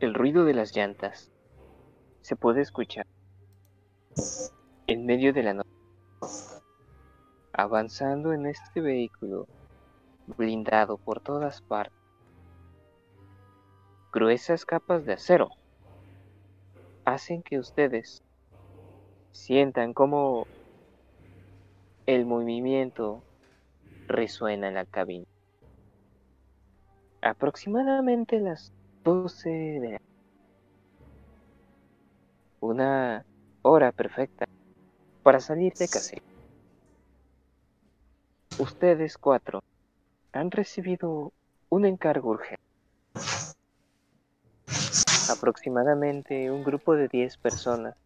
El ruido de las llantas se puede escuchar en medio de la noche. Avanzando en este vehículo blindado por todas partes. Gruesas capas de acero hacen que ustedes sientan como el movimiento resuena en la cabina. Aproximadamente las 12 de la una hora perfecta para salir de casa. Ustedes cuatro han recibido un encargo urgente. Aproximadamente un grupo de 10 personas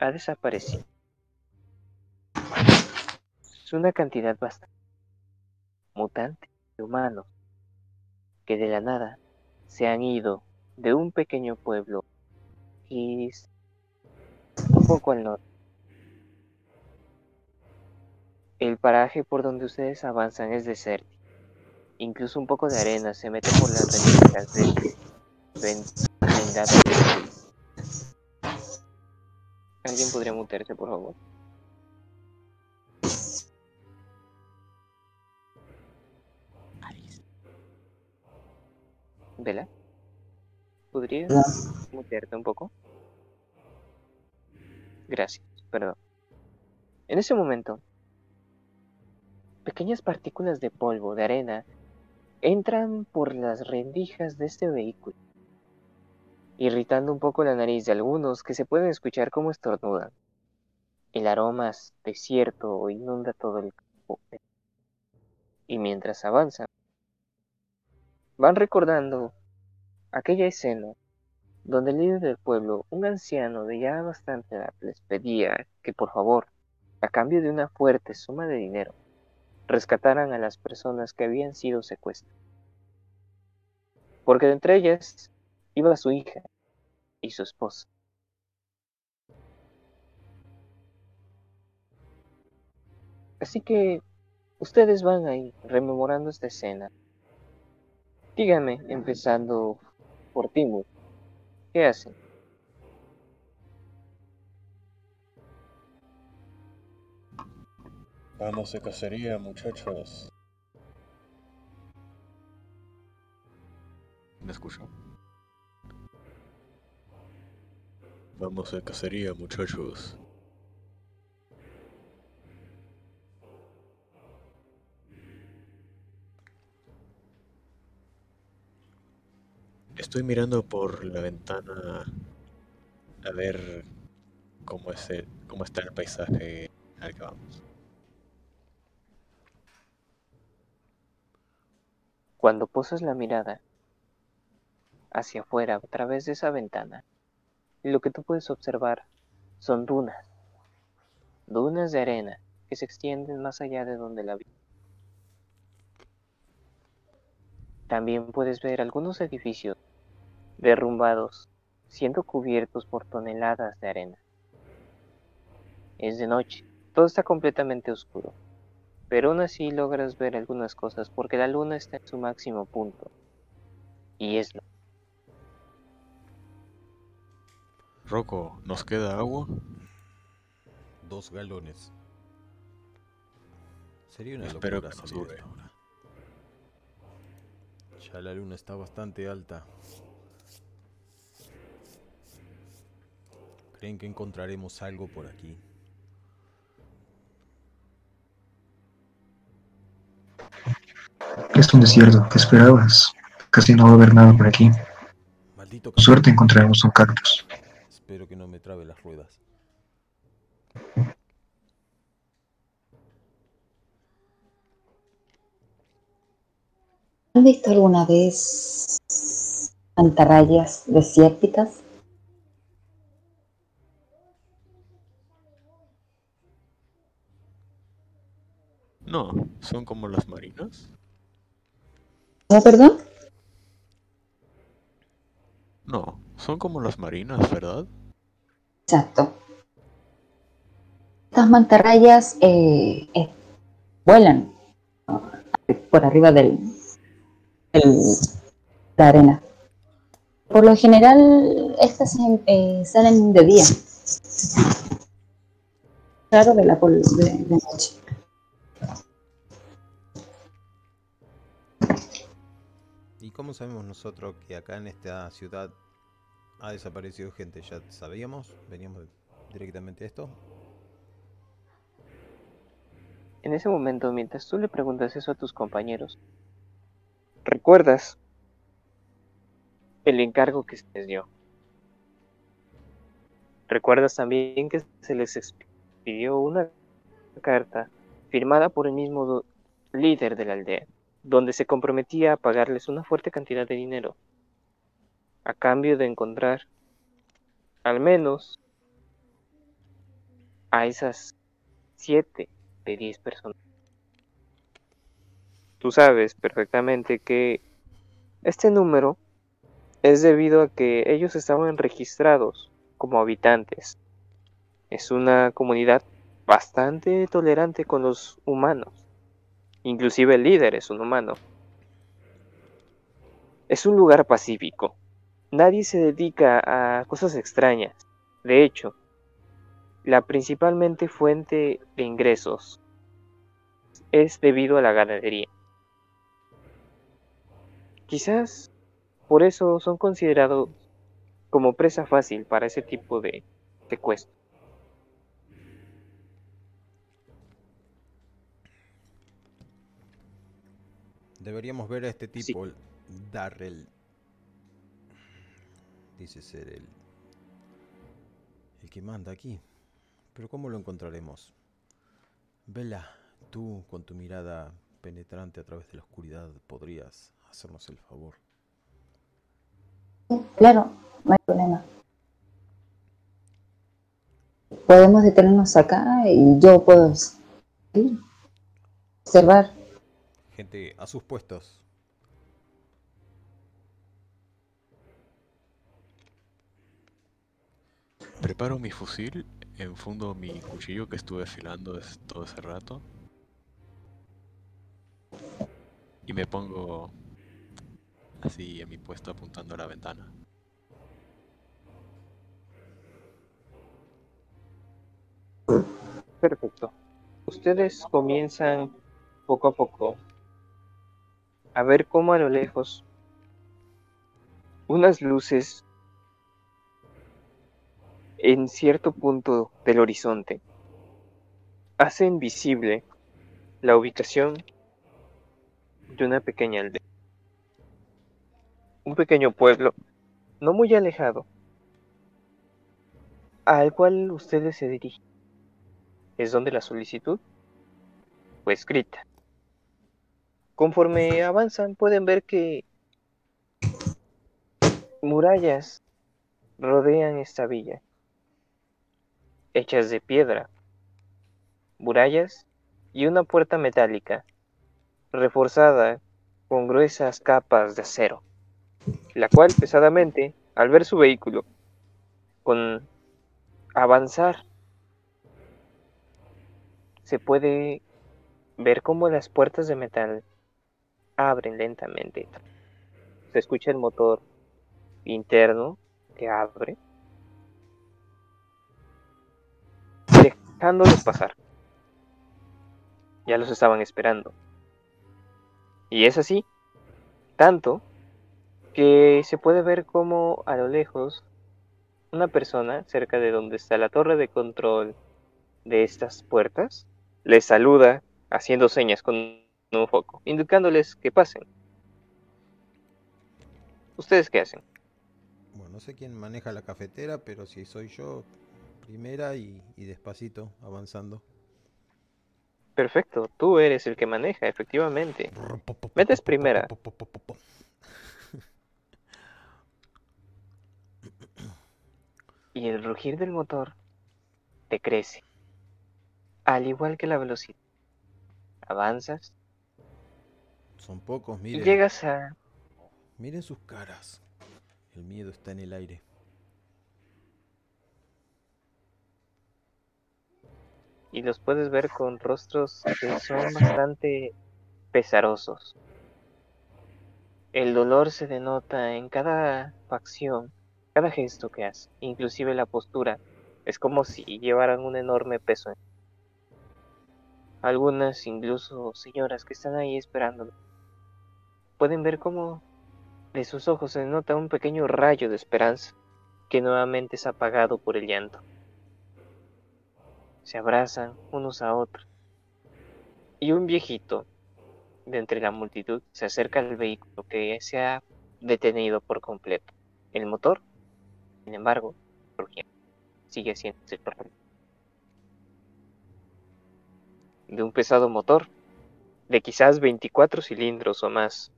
ha desaparecido. Es una cantidad bastante mutante de humanos que de la nada se han ido de un pequeño pueblo y un poco al norte. El paraje por donde ustedes avanzan es desértico. Incluso un poco de arena se mete por las del blindado. ¿Alguien podría mutearse, por favor? ¿Vela? ¿Podrías mutearte un poco? Gracias, perdón. En ese momento, pequeñas partículas de polvo, de arena, entran por las rendijas de este vehículo, irritando un poco la nariz de algunos que se pueden escuchar como estornudan. El aroma desierto inunda todo el campo. Y mientras avanzan, van recordando aquella escena donde el líder del pueblo, un anciano de ya bastante edad, les pedía que por favor, a cambio de una fuerte suma de dinero, rescataran a las personas que habían sido secuestradas. Porque de entre ellas iba su hija y su esposa. Así que ustedes van ahí rememorando esta escena. Díganme, empezando por Timur, ¿qué hacen? Vamos de cacería, muchachos. ¿Me escucho? Vamos de cacería, muchachos. Estoy mirando por la ventana a ver cómo, es cómo está el paisaje al que vamos. Cuando posas la mirada hacia afuera a través de esa ventana, lo que tú puedes observar son dunas, dunas de arena que se extienden más allá de donde la vi. También puedes ver algunos edificios derrumbados, siendo cubiertos por toneladas de arena. Es de noche, todo está completamente oscuro, pero aún así logras ver algunas cosas porque la luna está en su máximo punto. Y es lo Rocco, ¿nos queda agua? Dos galones. Sería una Espero locura que nos salir dure. ahora. Ya la luna está bastante alta. ¿Creen que encontraremos algo por aquí? Es un desierto, ¿qué esperabas? Casi no va a haber nada por aquí. Maldito Con suerte encontraremos un cactus. Espero que no me trabe las ruedas. ¿Han visto alguna vez mantarrayas desérticas? No, son como las marinas. ¿No, perdón? No, son como las marinas, ¿verdad? Exacto. Estas mantarrayas eh, eh, vuelan por arriba del, del- la arena. Por lo general, estas eh, salen de día. Claro, de la de, de noche. ¿Y cómo sabemos nosotros que acá en esta ciudad ha desaparecido gente? ¿Ya sabíamos? ¿Veníamos directamente a esto? En ese momento, mientras tú le preguntas eso a tus compañeros, recuerdas el encargo que se les dio. Recuerdas también que se les expidió una carta firmada por el mismo líder de la aldea, donde se comprometía a pagarles una fuerte cantidad de dinero, a cambio de encontrar al menos a esas siete de 10 personas. Tú sabes perfectamente que este número es debido a que ellos estaban registrados como habitantes. Es una comunidad bastante tolerante con los humanos. Inclusive el líder es un humano. Es un lugar pacífico. Nadie se dedica a cosas extrañas. De hecho, la principalmente fuente de ingresos es debido a la ganadería. Quizás por eso son considerados como presa fácil para ese tipo de secuestro. Deberíamos ver a este tipo, el Darrell. Dice ser el, el que manda aquí. Pero ¿cómo lo encontraremos? Vela, tú con tu mirada penetrante a través de la oscuridad podrías hacernos el favor. Claro, no hay problema. Podemos detenernos acá y yo puedo ir, observar. Gente, a sus puestos. Preparo mi fusil, enfundo mi cuchillo que estuve afilando es- todo ese rato. Y me pongo así en mi puesto apuntando a la ventana. Perfecto. Ustedes comienzan poco a poco a ver cómo a lo lejos unas luces en cierto punto del horizonte hacen visible la ubicación de una pequeña aldea. Un pequeño pueblo, no muy alejado, al cual ustedes se dirigen es donde la solicitud fue escrita. Conforme avanzan pueden ver que murallas rodean esta villa, hechas de piedra, murallas y una puerta metálica, reforzada con gruesas capas de acero, la cual pesadamente, al ver su vehículo, con avanzar se puede ver cómo las puertas de metal abren lentamente. Se escucha el motor interno que abre, dejándolos pasar. Ya los estaban esperando. Y es así, tanto que se puede ver como a lo lejos una persona cerca de donde está la torre de control de estas puertas les saluda haciendo señas con un foco, indicándoles que pasen. ¿Ustedes qué hacen? Bueno, no sé quién maneja la cafetera, pero si soy yo, primera y, y despacito, avanzando. Perfecto, tú eres el que maneja, efectivamente. Metes primera. Y el rugir del motor te crece, al igual que la velocidad. Avanzas Son pocos, y miren. llegas a Miren sus caras. El miedo está en el aire. y los puedes ver con rostros que son bastante pesarosos. El dolor se denota en cada facción, cada gesto que hace, inclusive la postura. Es como si llevaran un enorme peso. Algunas, incluso señoras que están ahí esperándolo, pueden ver cómo de sus ojos se nota un pequeño rayo de esperanza que nuevamente es apagado por el llanto. Se abrazan unos a otros. Y un viejito de entre la multitud se acerca al vehículo que se ha detenido por completo. El motor, sin embargo, sigue siendo el problema. De un pesado motor, de quizás 24 cilindros o más,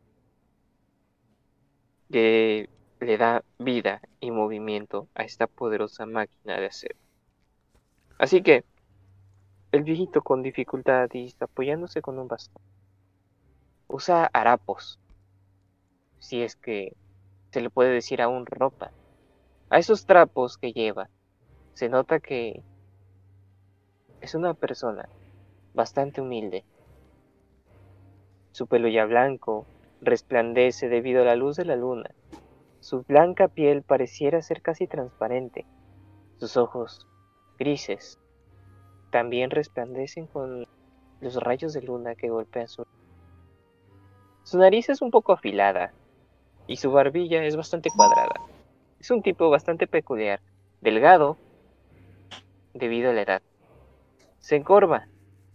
que le da vida y movimiento a esta poderosa máquina de acero. Así que, el viejito con dificultad y apoyándose con un bastón, usa harapos, si es que se le puede decir aún ropa. A esos trapos que lleva, se nota que es una persona bastante humilde. Su pelo ya blanco resplandece debido a la luz de la luna. Su blanca piel pareciera ser casi transparente. Sus ojos, grises, también resplandecen con los rayos de luna que golpean su... Su nariz es un poco afilada y su barbilla es bastante cuadrada. Es un tipo bastante peculiar, delgado debido a la edad. Se encorva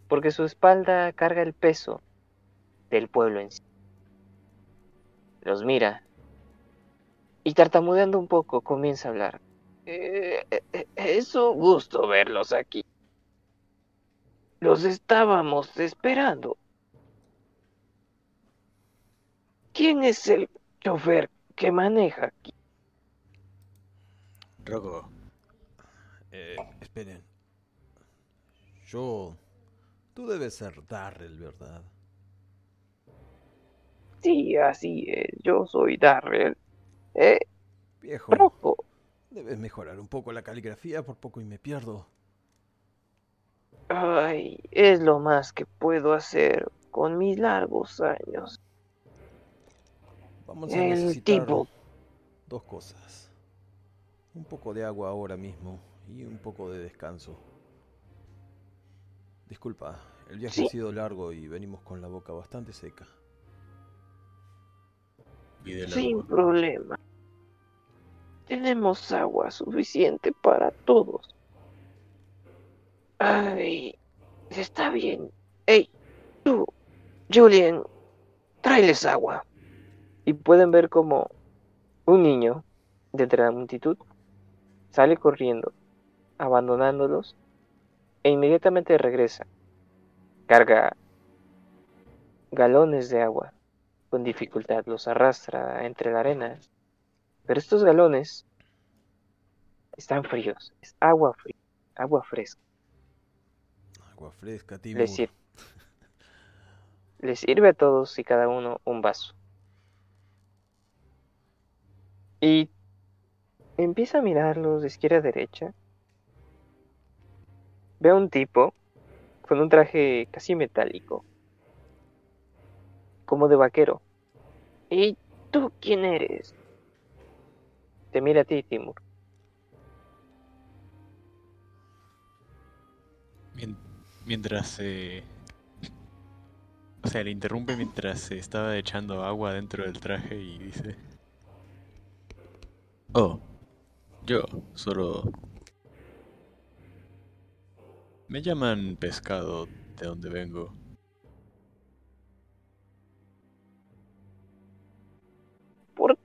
porque su espalda carga el peso del pueblo en sí. Los mira y tartamudeando un poco comienza a hablar. Eh, eh, es un gusto verlos aquí. Los estábamos esperando. ¿Quién es el chofer que maneja aquí? Rogo, Eh, esperen. Yo... Tú debes ser Darrell, ¿verdad? Sí, así es. Yo soy Darrell. Eh, Viejo, debes mejorar un poco la caligrafía, por poco y me pierdo. Ay, es lo más que puedo hacer con mis largos años. Vamos a El necesitar tipo. dos cosas. Un poco de agua ahora mismo y un poco de descanso. Disculpa, el viaje Sí. ha sido largo y venimos con la boca bastante seca. Pide Sin agua. problema. Tenemos agua suficiente para todos. Ay, está bien. Ey, tú, Julian, tráeles agua. Y pueden ver como un niño, de entre la multitud, sale corriendo, abandonándolos, e inmediatamente regresa. Carga galones de agua con dificultad los arrastra entre la arena. Pero estos galones están fríos, es agua fría, agua fresca. Agua fresca, Timur. Les, sir- les sirve a todos y cada uno un vaso. Y empieza a mirarlos de izquierda a derecha. Ve a un tipo con un traje casi metálico, como de vaquero. ¿Y tú quién eres? Te mira a ti, Timur. Mien- Mientras se... O sea, le interrumpe mientras se estaba echando agua dentro del traje y dice... Oh, yo solo... Me llaman pescado de donde vengo.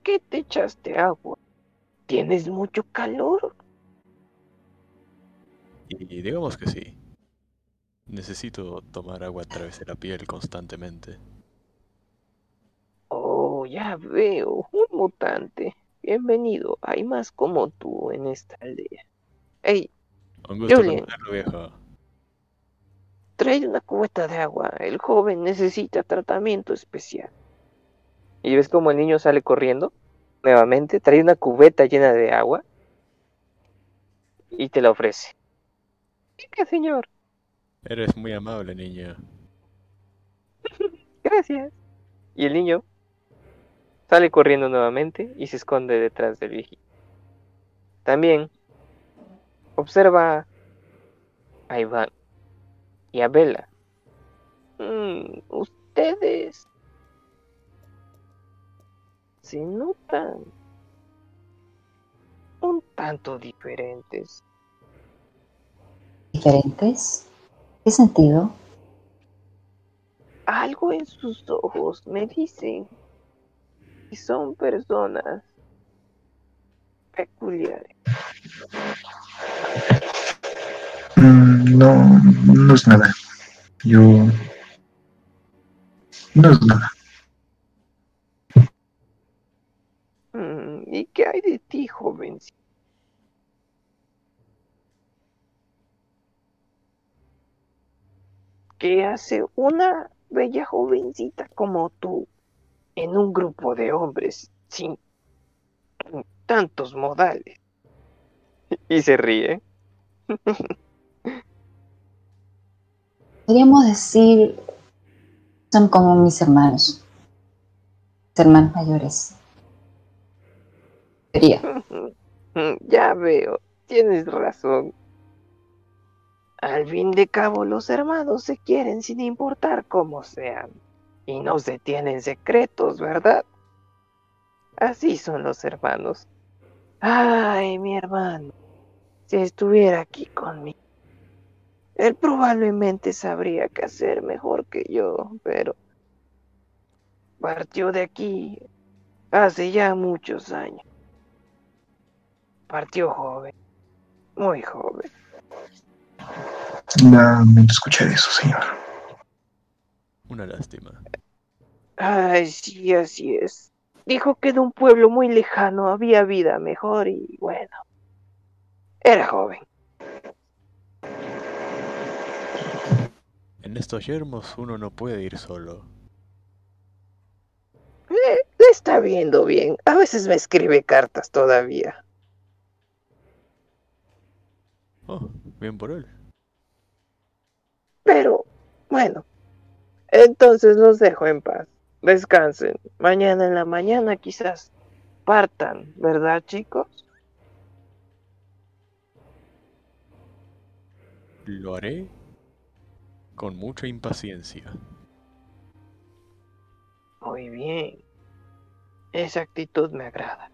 Qué te echaste agua? ¿Tienes mucho calor? Y digamos que sí. Necesito tomar agua a través de la piel constantemente. Oh, ya veo, un mutante. Bienvenido, hay más como tú en esta aldea. Hey, Un gusto Julian. viejo. trae una cubeta de agua. El joven necesita tratamiento especial. Y ves como el niño sale corriendo. Nuevamente, trae una cubeta llena de agua. Y te la ofrece. ¿Qué, señor? Eres muy amable, niño. Gracias. Y el niño Sale corriendo nuevamente y se esconde detrás del viejito. También observa a Iván y a Bella. Mm, ustedes se notan un tanto diferentes. ¿Diferentes? ¿Qué sentido? Algo en sus ojos me dicen que son personas peculiares. Mm, No, no es nada. Yo... No es nada. ¿Y qué hay de ti, jovencito? ¿Qué hace una bella jovencita como tú en un grupo de hombres sin tantos modales? Y se ríe. Podríamos decir, son como mis hermanos, mis hermanos mayores. Ya veo, tienes razón. Al fin de cabo, los hermanos se quieren sin importar cómo sean. Y no se tienen secretos, ¿verdad? Así son los hermanos. Ay, mi hermano, si estuviera aquí conmigo, él probablemente sabría qué hacer mejor que yo, pero partió de aquí hace ya muchos años. Partió joven, muy joven. Lamento escuchar eso, señor. Una lástima. Ay, sí, así es. Dijo que de un pueblo muy lejano había vida mejor y bueno, era joven. En estos yermos uno no puede ir solo. Le, le está viendo bien. A veces me escribe cartas todavía. Oh, bien por él. Pero, bueno, entonces los dejo en paz. Descansen. Mañana en la mañana quizás partan, ¿verdad, chicos? Lo haré con mucha impaciencia. Muy bien. Esa actitud me agrada.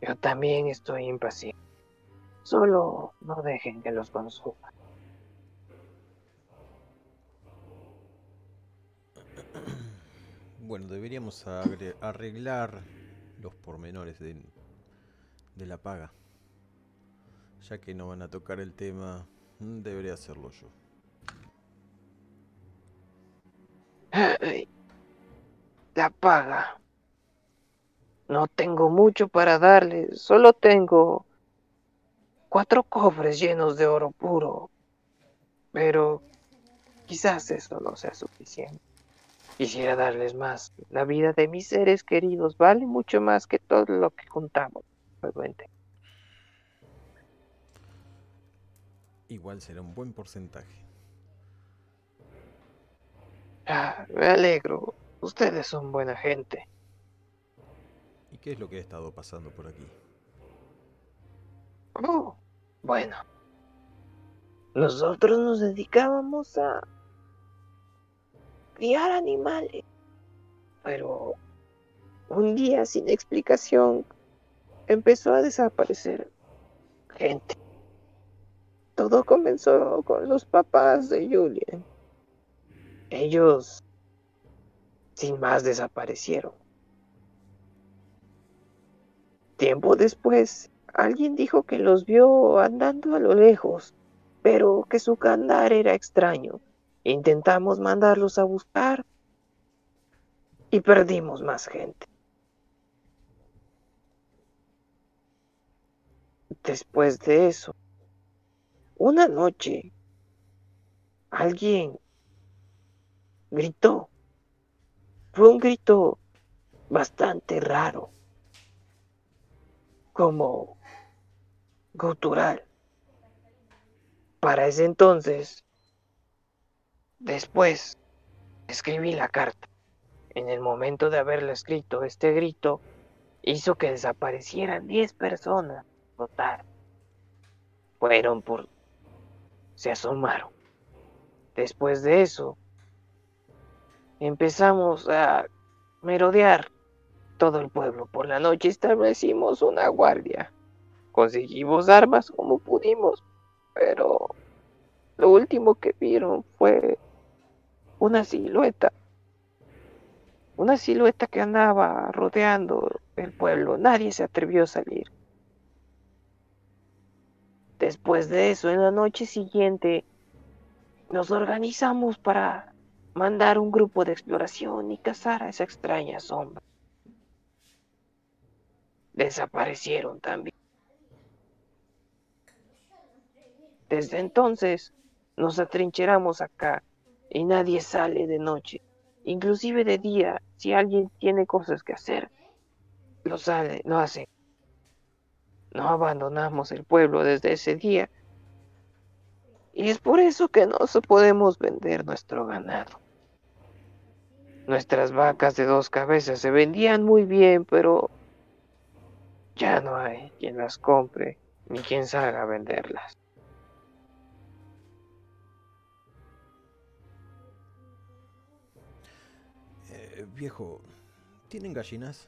Yo también estoy impaciente. Solo no dejen que los consuma. Bueno, deberíamos arreglar los pormenores de, de la paga. Ya que no van a tocar el tema, mm, debería hacerlo yo. Ay, la paga. No tengo mucho para darle, solo tengo cuatro cofres llenos de oro puro. Pero quizás eso no sea suficiente. Quisiera darles más. La vida de mis seres queridos vale mucho más que todo lo que juntamos. Realmente. Igual será un buen porcentaje. Ah, me alegro. Ustedes son buena gente. ¿Y qué es lo que ha estado pasando por aquí? Oh, bueno. Nosotros nos dedicábamos a criar animales. Pero un día sin explicación empezó a desaparecer gente. Todo comenzó con los papás de Julian. Ellos sin más desaparecieron. Tiempo después, alguien dijo que los vio andando a lo lejos, pero que su andar era extraño. Intentamos mandarlos a buscar y perdimos más gente. Después de eso, una noche, alguien gritó. Fue un grito bastante raro, como gutural. Para ese entonces, después, escribí la carta. En el momento de haberlo escrito, este grito hizo que desaparecieran 10 personas. Total. Fueron por... se asomaron. Después de eso, empezamos a merodear todo el pueblo. Por la noche establecimos una guardia. Conseguimos armas como pudimos, pero lo último que vieron fue una silueta. Una silueta que andaba rodeando el pueblo. Nadie se atrevió a salir. Después de eso, en la noche siguiente, nos organizamos para mandar un grupo de exploración y cazar a esa extraña sombra. Desaparecieron también. Desde entonces nos atrincheramos acá y nadie sale de noche, inclusive de día, si alguien tiene cosas que hacer, lo sale, lo hace. No abandonamos el pueblo desde ese día y es por eso que no podemos vender nuestro ganado. Nuestras vacas de dos cabezas se vendían muy bien, pero ya no hay quien las compre ni quien salga a venderlas. Viejo, ¿tienen gallinas?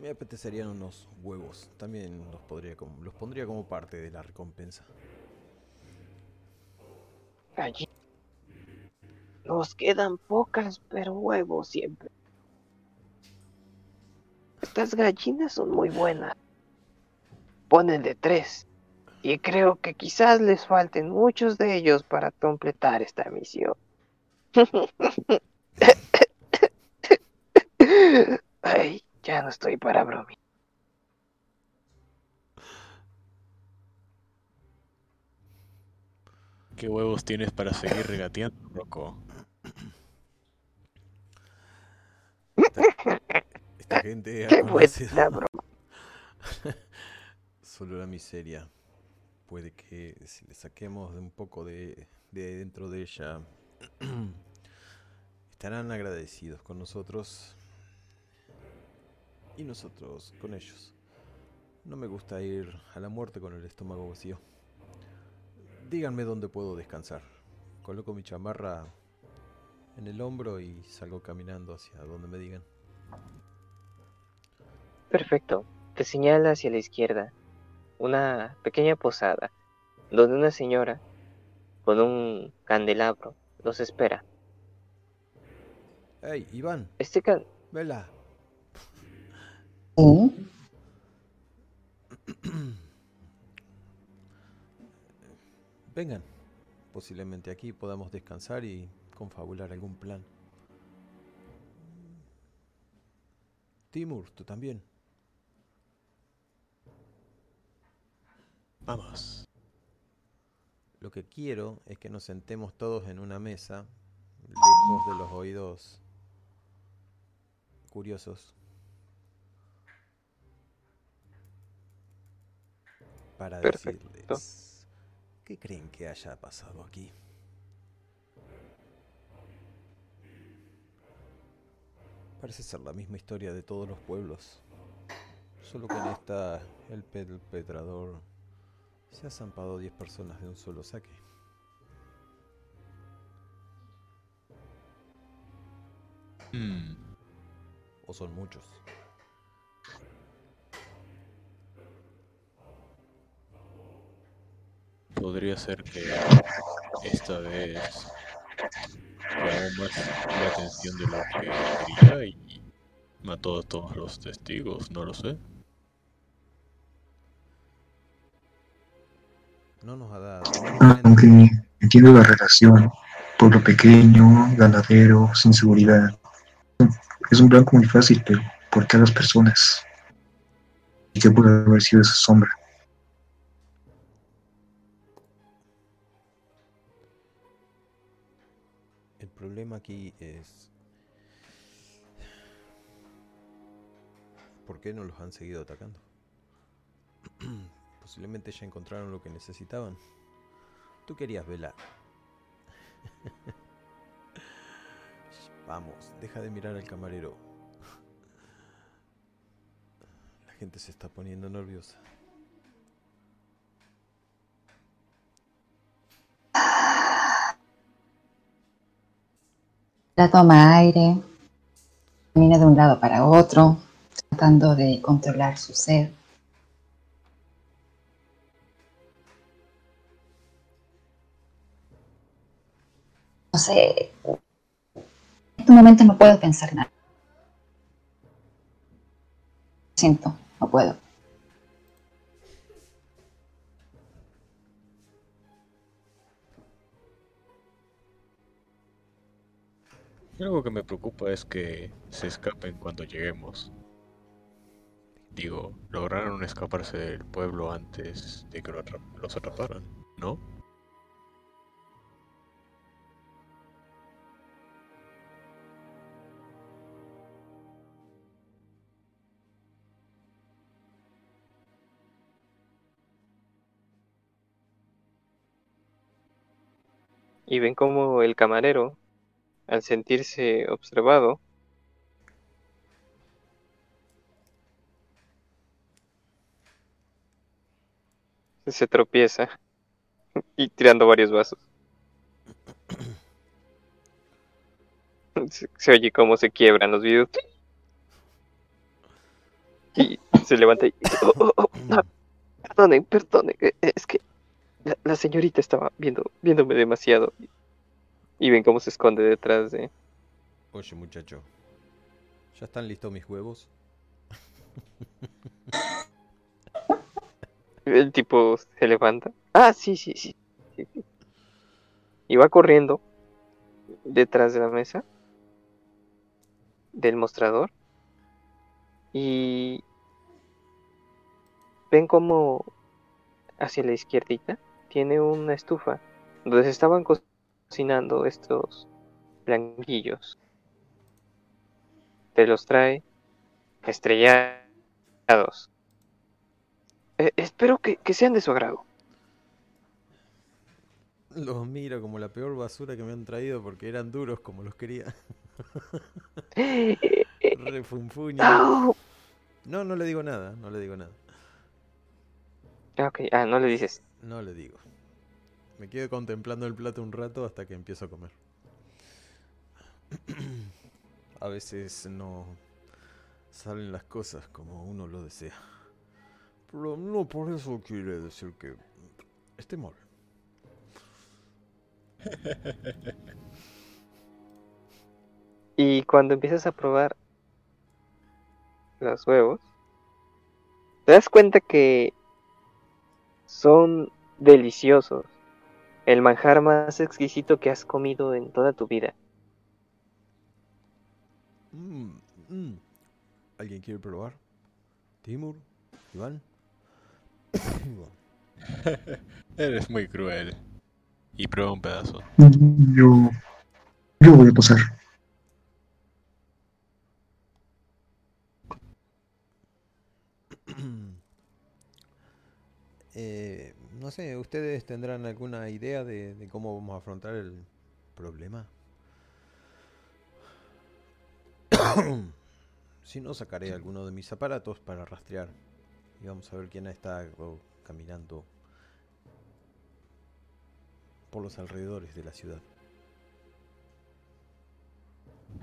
Me apetecerían unos huevos. También los, podría, como- los pondría como parte de la recompensa. Allí nos quedan pocas, pero huevos siempre. Estas gallinas son muy buenas. Ponen de tres. Y creo que quizás les falten muchos de ellos para completar esta misión. Ay, ya no estoy para bromi. ¿Qué huevos tienes para seguir regateando, Rocco? Esta gente ha Qué buena broma. solo la miseria. Puede que si le saquemos un poco de, de dentro de ella, estarán agradecidos con nosotros y nosotros con ellos. No me gusta ir a la muerte con el estómago vacío. Díganme dónde puedo descansar. Coloco mi chamarra en el hombro y salgo caminando hacia donde me digan. Perfecto. Te señala hacia la izquierda una pequeña posada donde una señora con un candelabro los espera. ¡Hey, Iván! Este can ¡Vela! Sí. Vengan. Posiblemente aquí podamos descansar y confabular algún plan. Timur, tú también. Vamos. Lo que quiero es que nos sentemos todos en una mesa, lejos de los oídos curiosos, para Perfecto. decirles qué creen que haya pasado aquí. Parece ser la misma historia de todos los pueblos, solo que en esta el perpetrador se ha zampado 10 personas de un solo saque. Hmm, O son muchos. podría ser que esta vez llamó más la atención de lo que quería y mató a todos los testigos, no lo sé. No nos ha dado. Aunque entiendo la relación, pueblo pequeño, ganadero, sin seguridad. Es un blanco muy fácil, pero ¿por qué las personas? ¿Y qué puede haber sido esa sombra? El problema aquí es... ¿Por qué no los han seguido atacando? Posiblemente ya encontraron lo que necesitaban. Tú querías velar. Vamos, deja de mirar al camarero. La gente se está poniendo nerviosa. La toma aire, camina de un lado para otro, tratando de controlar su sed. No sé, en este momento no puedo pensar nada. Siento, no puedo. Algo que me preocupa es que se escapen cuando lleguemos. Digo, lograron escaparse del pueblo antes de que los atraparan, ¿no? Y ven como el camarero, al sentirse observado, se tropieza y tirando varios vasos. Se, oye cómo se quiebran los vidrios. Y se levanta y "Oh, oh, oh, perdonen, perdonen, eh, eh, es que la, la señorita estaba viendo, viéndome demasiado. Y ven cómo se esconde detrás de... Oye, muchacho. ¿Ya están listos mis huevos? El tipo se levanta. Ah, sí, sí, sí. sí, sí. Y va corriendo detrás de la mesa del mostrador. Y ven como hacia la izquierdita tiene una estufa donde se estaban co- cocinando estos blanquillos. Te los trae estrellados. Eh, espero que, que sean de su agrado. Los miro como la peor basura que me han traído porque eran duros como los quería. Refunfuña. Au. No, no le digo nada, no le digo nada. Ok, ah, no le dices. No le digo. Me quedo contemplando el plato un rato hasta que empiezo a comer. A veces no salen las cosas como uno lo desea. Pero no por eso quiere decir que esté mal. Y cuando empiezas a probar los huevos, te das cuenta que son deliciosos. El manjar más exquisito que has comido en toda tu vida. Mm, mm. ¿Alguien quiere probar? ¿Timur? ¿Iván? Eres muy cruel. Y prueba un pedazo. Yo, yo voy a pasar. Eh, no sé, ¿ustedes tendrán alguna idea de, de cómo vamos a afrontar el problema? si no, sacaré alguno de mis aparatos para rastrear. Y vamos a ver quién está oh, caminando por los alrededores de la ciudad.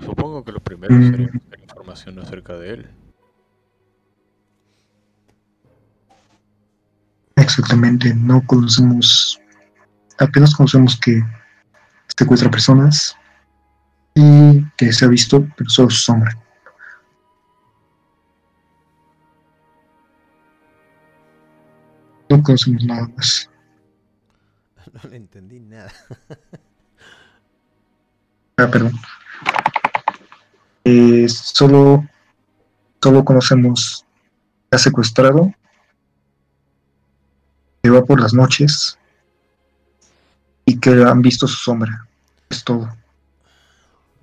Supongo que lo primero sería información acerca de él. Exactamente, no conocemos, apenas conocemos que secuestra personas y que se ha visto, pero solo su sombra. No conocemos nada más. no le entendí nada. Ah, perdón. Eh, solo, solo conocemos que ha secuestrado, que va por las noches y que han visto su sombra. Es todo.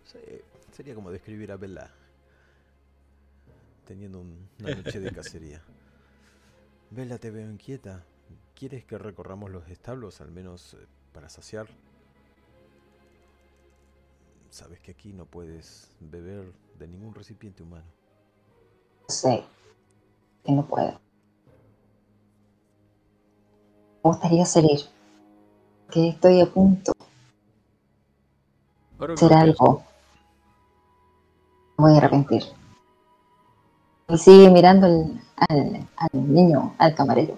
Se- Sería como describir a Bella teniendo un- una noche de cacería. Bella, te veo inquieta. ¿Quieres que recorramos los establos, al menos eh, para saciar? sabes que aquí no puedes beber de ningún recipiente humano. Sé que no puedo. Me gustaría salir. Que estoy a punto de que hacer lo algo. Me voy a arrepentir. Y sigue mirando al, al, al niño, al camarero.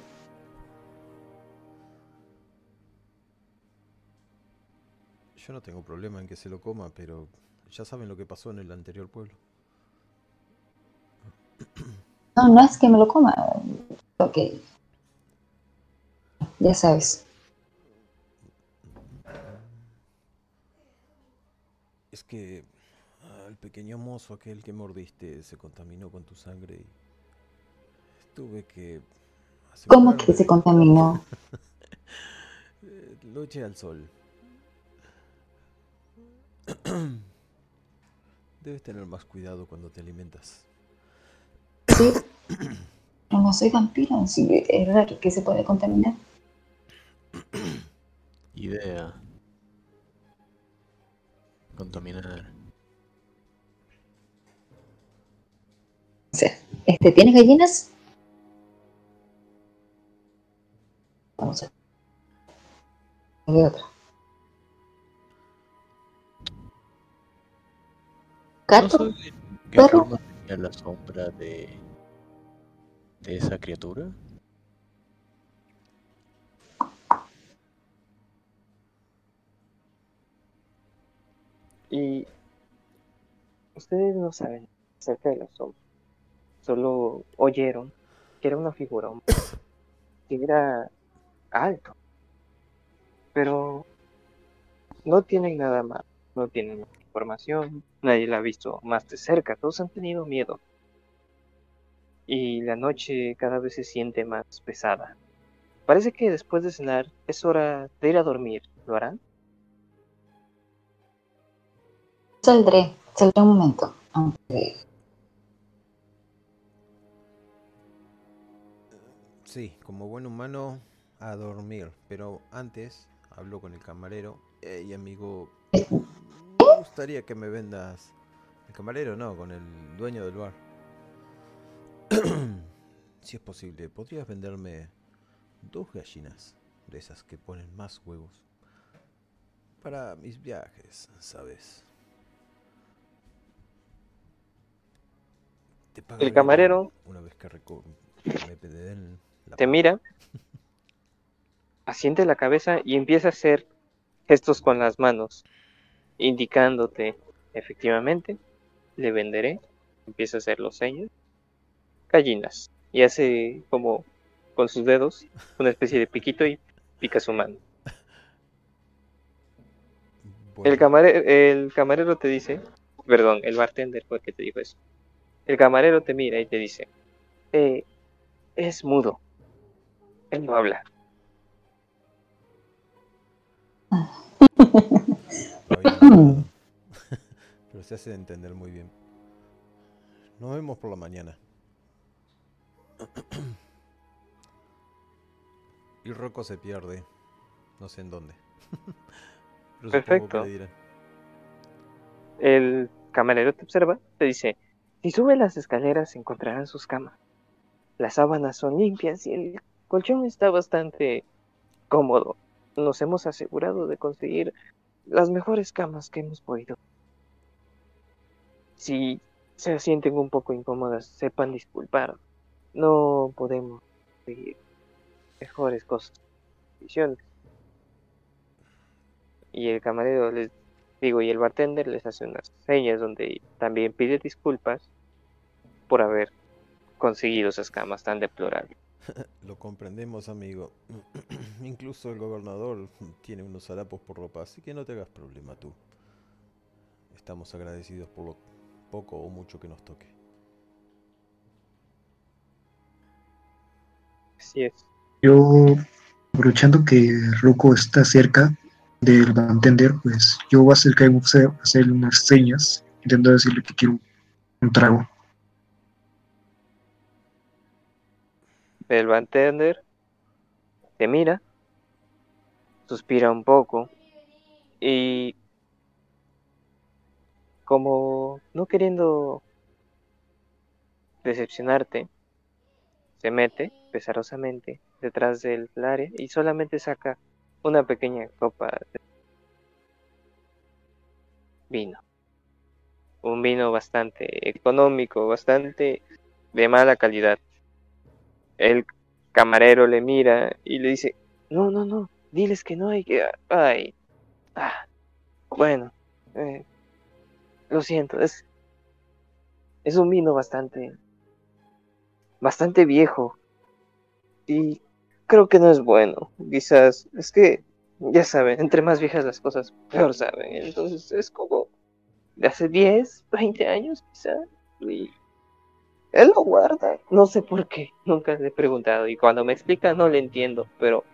Yo no tengo problema en que se lo coma, pero ya saben lo que pasó en el anterior pueblo. No, no es que me lo coma. Ok. Ya sabes. Es que ah, el pequeño mozo aquel que mordiste se contaminó con tu sangre y tuve que... ¿Cómo asegurarme que se contaminó? Lo eché al sol. Debes tener más cuidado cuando te alimentas. Sí. No soy vampiro, es raro que se puede contaminar. idea. Contaminar. O sea, este, ¿tienes gallinas? Vamos a ver. Otra. ¿No ¿Gato? saben qué ¿Perro? forma tenía la sombra de, de esa criatura? Y ustedes no saben acerca de la sombra. Solo oyeron que era una figura humana, que era alto. Pero no tienen nada más, no tienen información, nadie la ha visto más de cerca, todos han tenido miedo. Y la noche cada vez se siente más pesada. Parece que después de cenar es hora de ir a dormir. ¿Lo harán? Saldré, saldré un momento. Aunque Sí, como buen humano, a dormir. Pero antes hablo con el camarero. Hey, amigo, me gustaría que me vendas... El camarero no, con el dueño del bar. si es posible, ¿podrías venderme dos gallinas de esas que ponen más huevos? Para mis viajes, ¿sabes? Te pagaré camarero Una vez que reco- me den la te mira, asiente la cabeza y empieza a hacer gestos con las manos, indicándote, efectivamente, le venderé, empieza a hacer los señas, gallinas, y hace como con sus dedos una especie de piquito y pica su mano. El, camarero, el camarero te dice, perdón, el bartender fue el que te dijo eso. El camarero te mira y te dice, "Eh, es mudo, él no habla. Pero se hace entender muy bien. Nos vemos por la mañana. Y Rocco se pierde. No sé en dónde. Pero Perfecto. El camarero te observa, te dice, si sube las escaleras encontrarán sus camas. Las sábanas son limpias y el colchón está bastante cómodo. Nos hemos asegurado de conseguir las mejores camas que hemos podido. Si se sienten un poco incómodas, sepan disculpar. No podemos conseguir mejores cosas. Y el camarero les digo, y el bartender les hace unas señas donde también pide disculpas por haber conseguido esas camas tan deplorables. Lo comprendemos, amigo. Incluso el gobernador tiene unos harapos por ropa, así que no te hagas problema tú. Estamos agradecidos por lo poco o mucho que nos toque. Así es. Yo, aprovechando que Rocco está cerca del bartender, pues yo voy a acercarme a hacerle unas señas, intentando decirle que quiero un trago. El bartender te mira, suspira un poco y como no queriendo decepcionarte, se mete pesarosamente detrás del área y solamente saca una pequeña copa de vino. Un vino bastante económico, bastante de mala calidad. El camarero le mira y le dice, no, no, no, diles que no hay que... Ay, ah, bueno, eh, lo siento, es, es un vino bastante, bastante viejo y creo que no es bueno. Quizás, es que, ya saben, entre más viejas las cosas, peor saben. Entonces es como de hace 10, 20 años quizás. Y él lo guarda, no sé por qué, nunca le he preguntado. Y cuando me explica no le entiendo, pero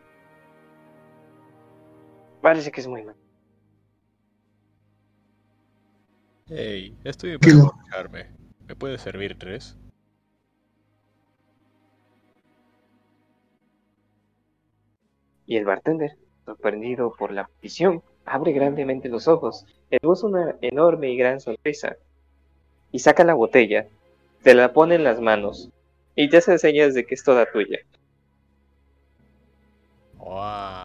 parece que es muy mal. Hey, estoy para emborracharme. ¿Me puede servir tres? Y el bartender, sorprendido por la visión, abre grandemente los ojos, esboza una enorme y gran sonrisa, y saca la botella, te la pone en las manos, y te hace señas de que es toda tuya. ¡Guau!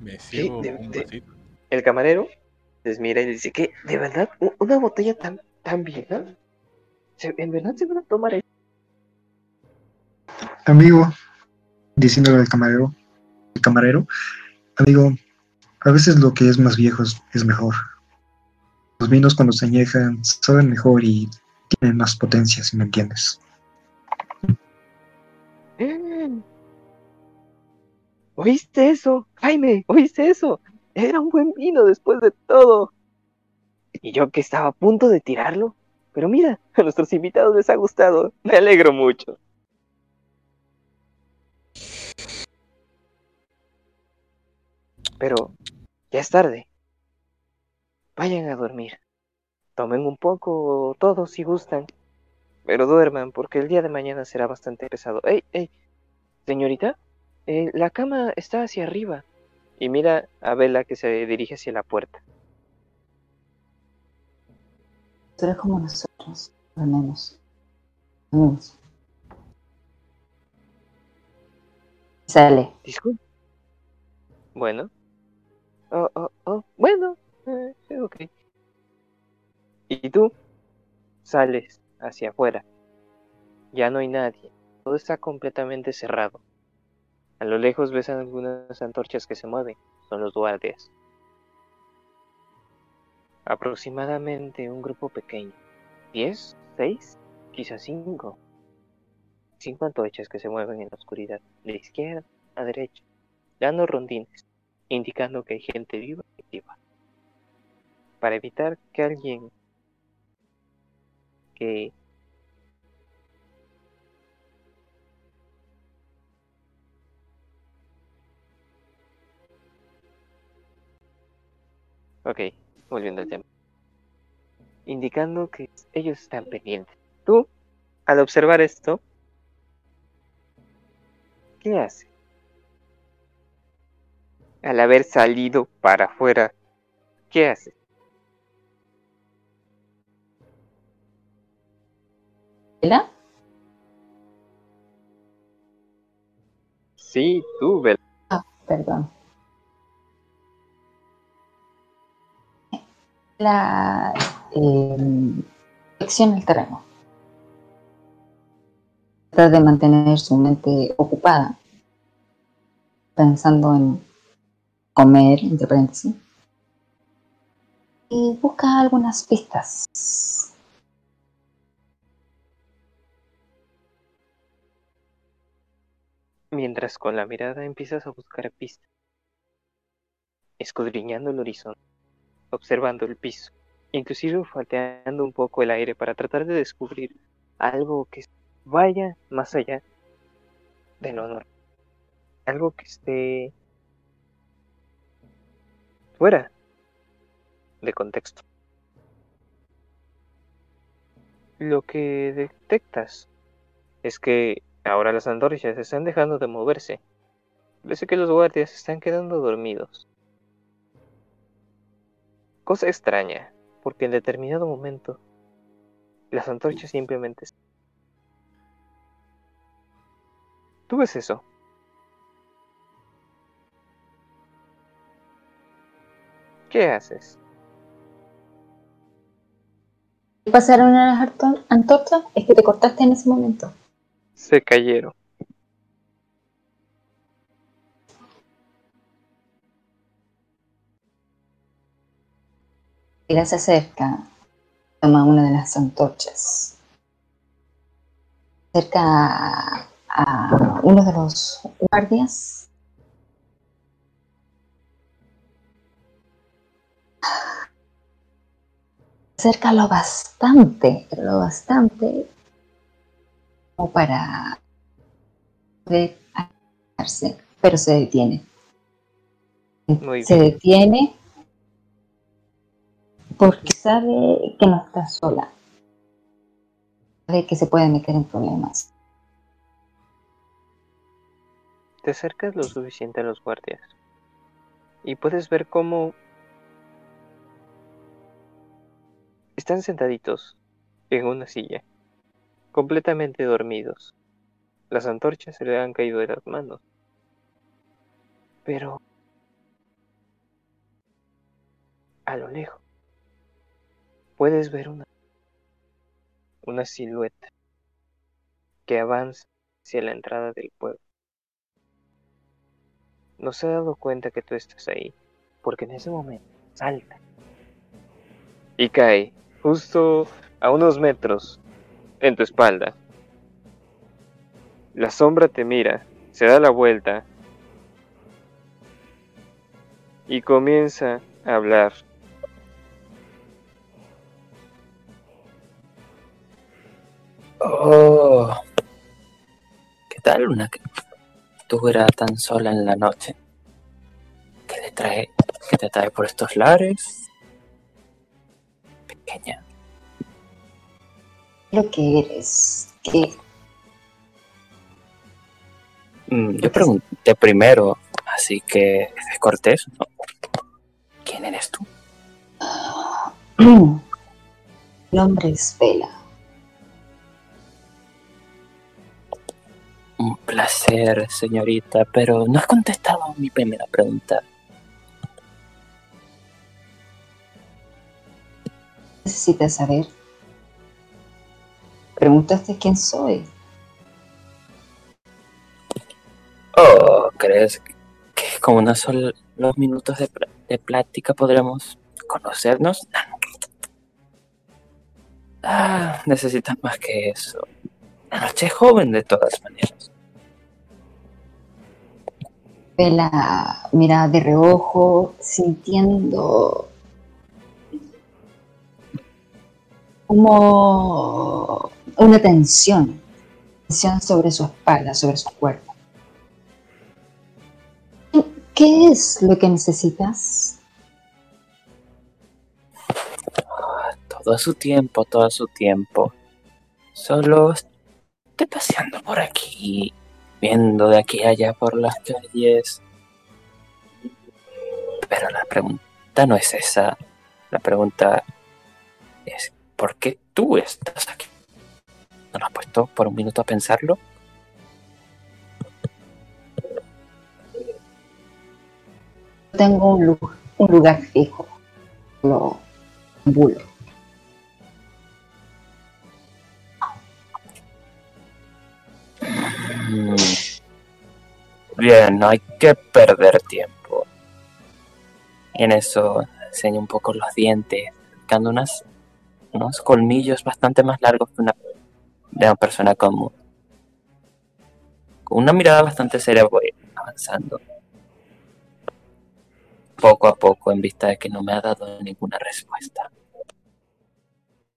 Me sirvo de- un de- vasito. El camarero les mira y le dice que, ¿de verdad? ¿U- ¿Una botella tan, tan vieja? ¿Se- ¿En verdad se van a tomar esto? Amigo, diciéndole al camarero, el camarero, amigo, a veces lo que es más viejo es, es mejor. Los vinos cuando se añejan saben mejor y tienen más potencia, si me entiendes. ¿Oíste eso? Jaime, ¿oíste eso? Era un buen vino después de todo. Y yo que estaba a punto de tirarlo. Pero mira, a nuestros invitados les ha gustado. Me alegro mucho. Pero ya es tarde. Vayan a dormir. Tomen un poco todos si gustan. Pero duerman porque el día de mañana será bastante pesado. ¡Ey, ey! Señorita, eh, la cama está hacia arriba. Y mira a Bella que se dirige hacia la puerta. Eres como nosotros, al menos. Amigos. Sale. Disculpe. Bueno. Oh, oh, oh. Bueno. ok. Y tú sales hacia afuera. Ya no hay nadie. Todo está completamente cerrado. A lo lejos ves algunas antorchas que se mueven. Son los guardias. Aproximadamente un grupo pequeño. ¿Diez? ¿Seis? Quizás cinco. Cinco antorchas que se mueven en la oscuridad. De izquierda a derecha. Dando rondines. Indicando que hay gente viva y activa. Para evitar que alguien que Ok, volviendo al tema. Indicando que ellos están pendientes. Tú, al observar esto, ¿qué haces? Al haber salido para afuera, ¿qué haces? Sí, tú, Bel. Ah, perdón. La eh, acción del terreno. Trata de mantener su mente ocupada, pensando en comer, entre paréntesis, y busca algunas pistas. Mientras con la mirada empiezas a buscar pistas, escudriñando el horizonte, observando el piso, inclusive falteando un poco el aire para tratar de descubrir algo que vaya más allá de lo normal, algo que esté fuera de contexto. Lo que detectas es que ahora las antorchas están dejando de moverse. Parece que los guardias están quedando dormidos. Cosa extraña, porque en determinado momento las antorchas simplemente... ¿Tú ves eso? ¿Qué haces? ¿Qué pasaron a las antorchas? Es que te cortaste en ese momento. Se cayeron. Ella se acerca, toma una de las antorchas. Acerca a, uno de los guardias. Acerca lo bastante, lo bastante para poder acercarse, pero se detiene. Muy se bien. detiene porque sabe que no está sola. Sabe que se puede meter en problemas. Te acercas lo suficiente a los guardias y puedes ver cómo están sentaditos en una silla, completamente dormidos. Las antorchas se le han caído de las manos. Pero a lo lejos puedes ver una una silueta que avanza hacia la entrada del pueblo. No se ha dado cuenta que tú estás ahí, porque en ese momento salta y cae justo a unos metros en tu espalda. La sombra te mira, se da la vuelta y comienza a hablar. Oh, ¿qué tal una criatura tan sola en la noche? ¿Qué te trae, qué te trae por estos lares? Pequeña. Lo que eres, que Mm, yo pregunté primero, así que es cortés, ¿no? ¿Quién eres tú? mi nombre es Vela. Un placer, señorita, pero no has contestado a mi primera pregunta. Necesitas saber. Preguntaste quién soy. Oh, ¿crees que con unos solos minutos de, de plática podremos conocernos? Ah, necesitas más que eso. La noche es joven de todas maneras. Vela mira de reojo, sintiendo como una tensión, tensión sobre su espalda, sobre su cuerpo. ¿Qué es lo que necesitas? Todo su tiempo, todo su tiempo. Solo estoy paseando por aquí, viendo de aquí a allá por las calles. Pero la pregunta no es esa. La pregunta es, ¿por qué tú estás aquí? ¿No lo has puesto por un minuto a pensarlo? Tengo un, lu- un lugar fijo. Lo ambulo. Mm. Bien, no hay que perder tiempo. En eso enseño un poco los dientes, buscando unas, unos colmillos bastante más largos que una de una persona común. Con una mirada bastante seria voy avanzando. Poco a poco, en vista de que no me ha dado ninguna respuesta.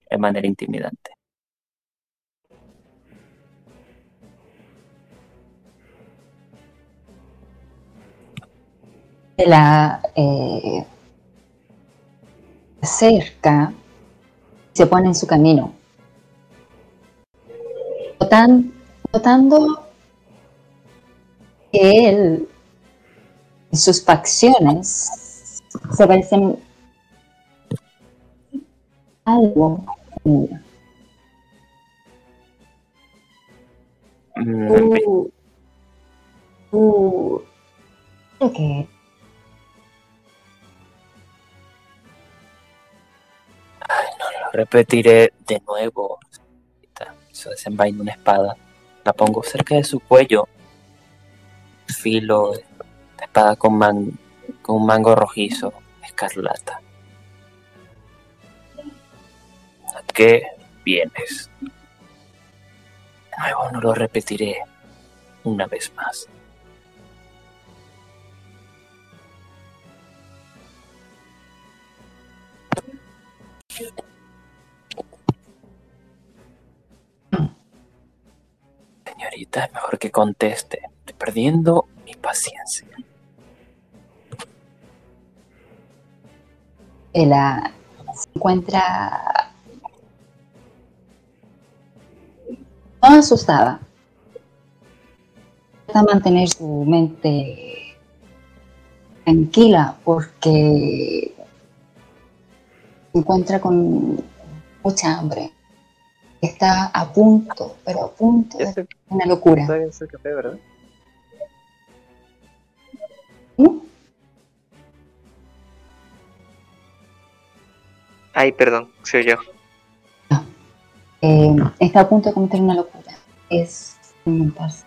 De manera intimidante. la eh, acerca, se pone en su camino, notan- notando que él, sus facciones se parecen algo. Mira, Mm, Tú, tú, creo que Lo repetiré de nuevo. Se una espada. La pongo cerca de su cuello. Filo de espada con, man- con un mango rojizo, escarlata. ¿A qué vienes? De nuevo no lo repetiré una vez más. Señorita, es mejor que conteste. Perdiendo mi paciencia. la se encuentra no asustada. Trata mantener su mente tranquila porque se encuentra con mucha hambre. Está a punto, pero a punto de está, una locura. ¿Mm? Ay, perdón, soy yo. Eh, está a punto de cometer una locura. Es inventarse.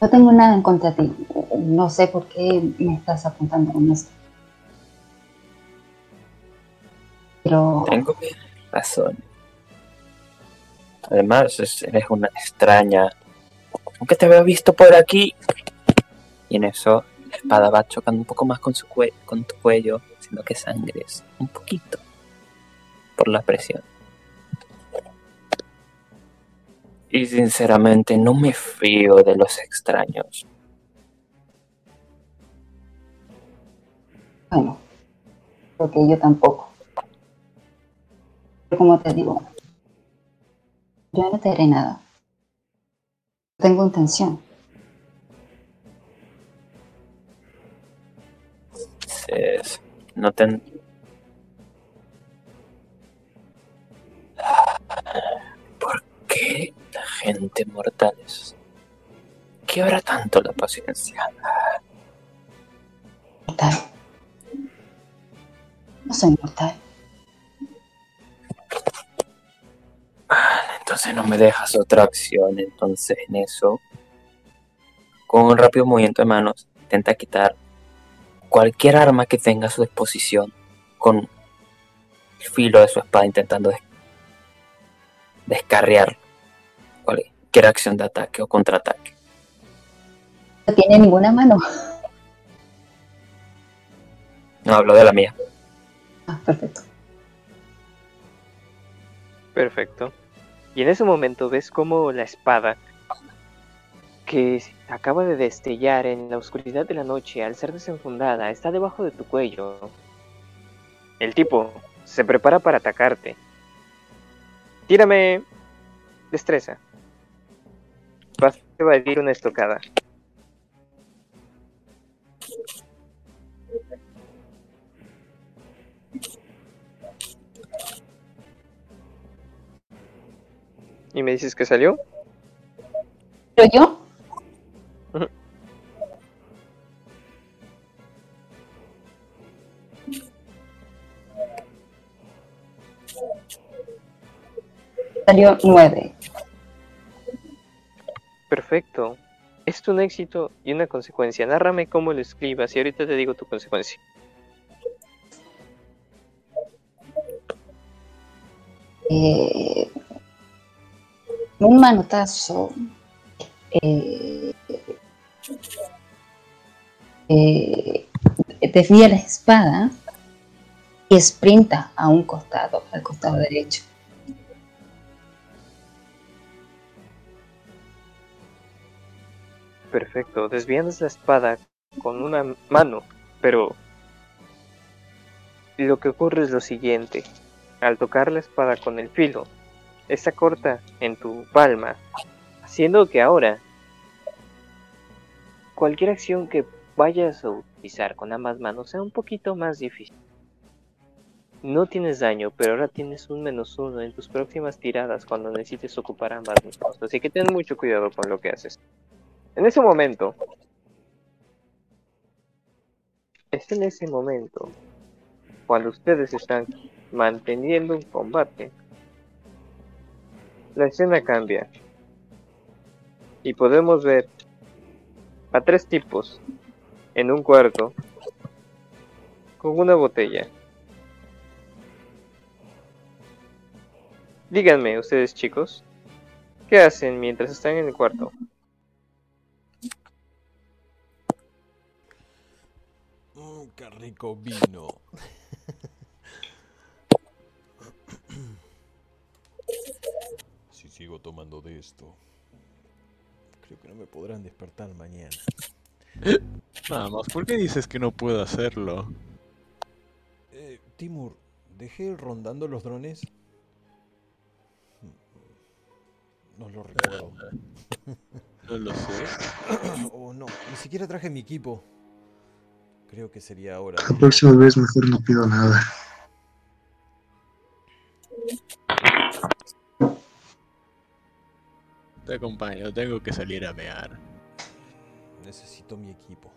No tengo nada en contra de ti. No sé por qué me estás apuntando con esto. Pero Tengo razón. Además, es- eres una extraña. Aunque te había visto por aquí. Y en eso, la espada va chocando un poco más con, su cue- con tu cuello, haciendo que sangres un poquito por la presión. Y sinceramente, no me fío de los extraños. bueno, porque yo tampoco. Como te digo, yo no te haré nada. Tengo intención. Entonces, no ten... ¿Por qué la gente mortales quiebra tanto la paciencia? Mortal. No soy mortal. Entonces no me dejas otra opción. Entonces en eso, con un rápido movimiento de manos, intenta quitar cualquier arma que tenga a su disposición con el filo de su espada intentando des- descarriar cualquier acción de ataque o contraataque. No tiene ninguna mano. No hablo de la mía. Ah, perfecto. Perfecto. Y en ese momento ves como la espada que acaba de destellar en la oscuridad de la noche al ser desenfundada está debajo de tu cuello. El tipo se prepara para atacarte. Tírame destreza. Vas a evadir una estocada. ¿Y me dices que salió? Pero yo, salió nueve. Perfecto. Es un éxito y una consecuencia. Nárrame cómo lo escribas y ahorita te digo tu consecuencia. Eh, un manotazo eh, eh, desvía la espada y sprinta a un costado, al costado derecho. Perfecto. Desvías la espada con una mano, pero lo que ocurre es lo siguiente. Al tocar la espada con el filo, esta corta en tu palma, haciendo que ahora cualquier acción que vayas a utilizar con ambas manos sea un poquito más difícil. No tienes daño, pero ahora tienes un menos uno en tus próximas tiradas cuando necesites ocupar ambas manos. Así que ten mucho cuidado con lo que haces. En ese momento, es en ese momento, cuando ustedes están manteniendo un combate, la escena cambia. Y podemos ver a tres tipos en un cuarto con una botella. Díganme, ustedes chicos, ¿qué hacen mientras están en el cuarto? Mm, qué rico vino. sigo tomando de esto, creo que no me podrán despertar mañana. Nada más, ¿por qué dices que no puedo hacerlo? Eh, Timur, ¿dejé rondando los drones? No lo recuerdo. No lo sé. oh, no, ni siquiera traje mi equipo. Creo que sería hora. La próxima vez mejor no pido nada. Te acompaño, tengo que salir a mear. Necesito mi equipo.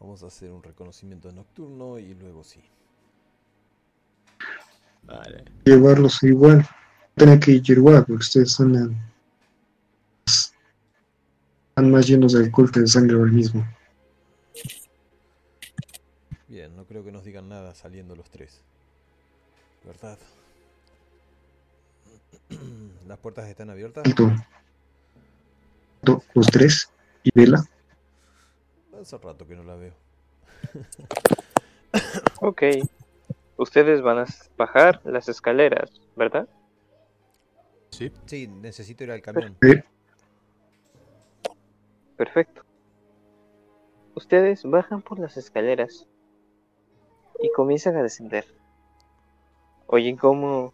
Vamos a hacer un reconocimiento nocturno y luego sí. Vale. Llevarlos igual. Tienen que ir igual, porque ustedes andan, están más llenos de culto de sangre ahora mismo. Bien, no creo que nos digan nada saliendo los tres. ¿Verdad? ¿Las puertas están abiertas? Alto. Los tres y Vela. Hace rato que no la veo. Ok. Ustedes van a bajar las escaleras, ¿verdad? Sí. Sí, necesito ir al camión. Perfecto. Ustedes bajan por las escaleras y comienzan a descender. Oyen cómo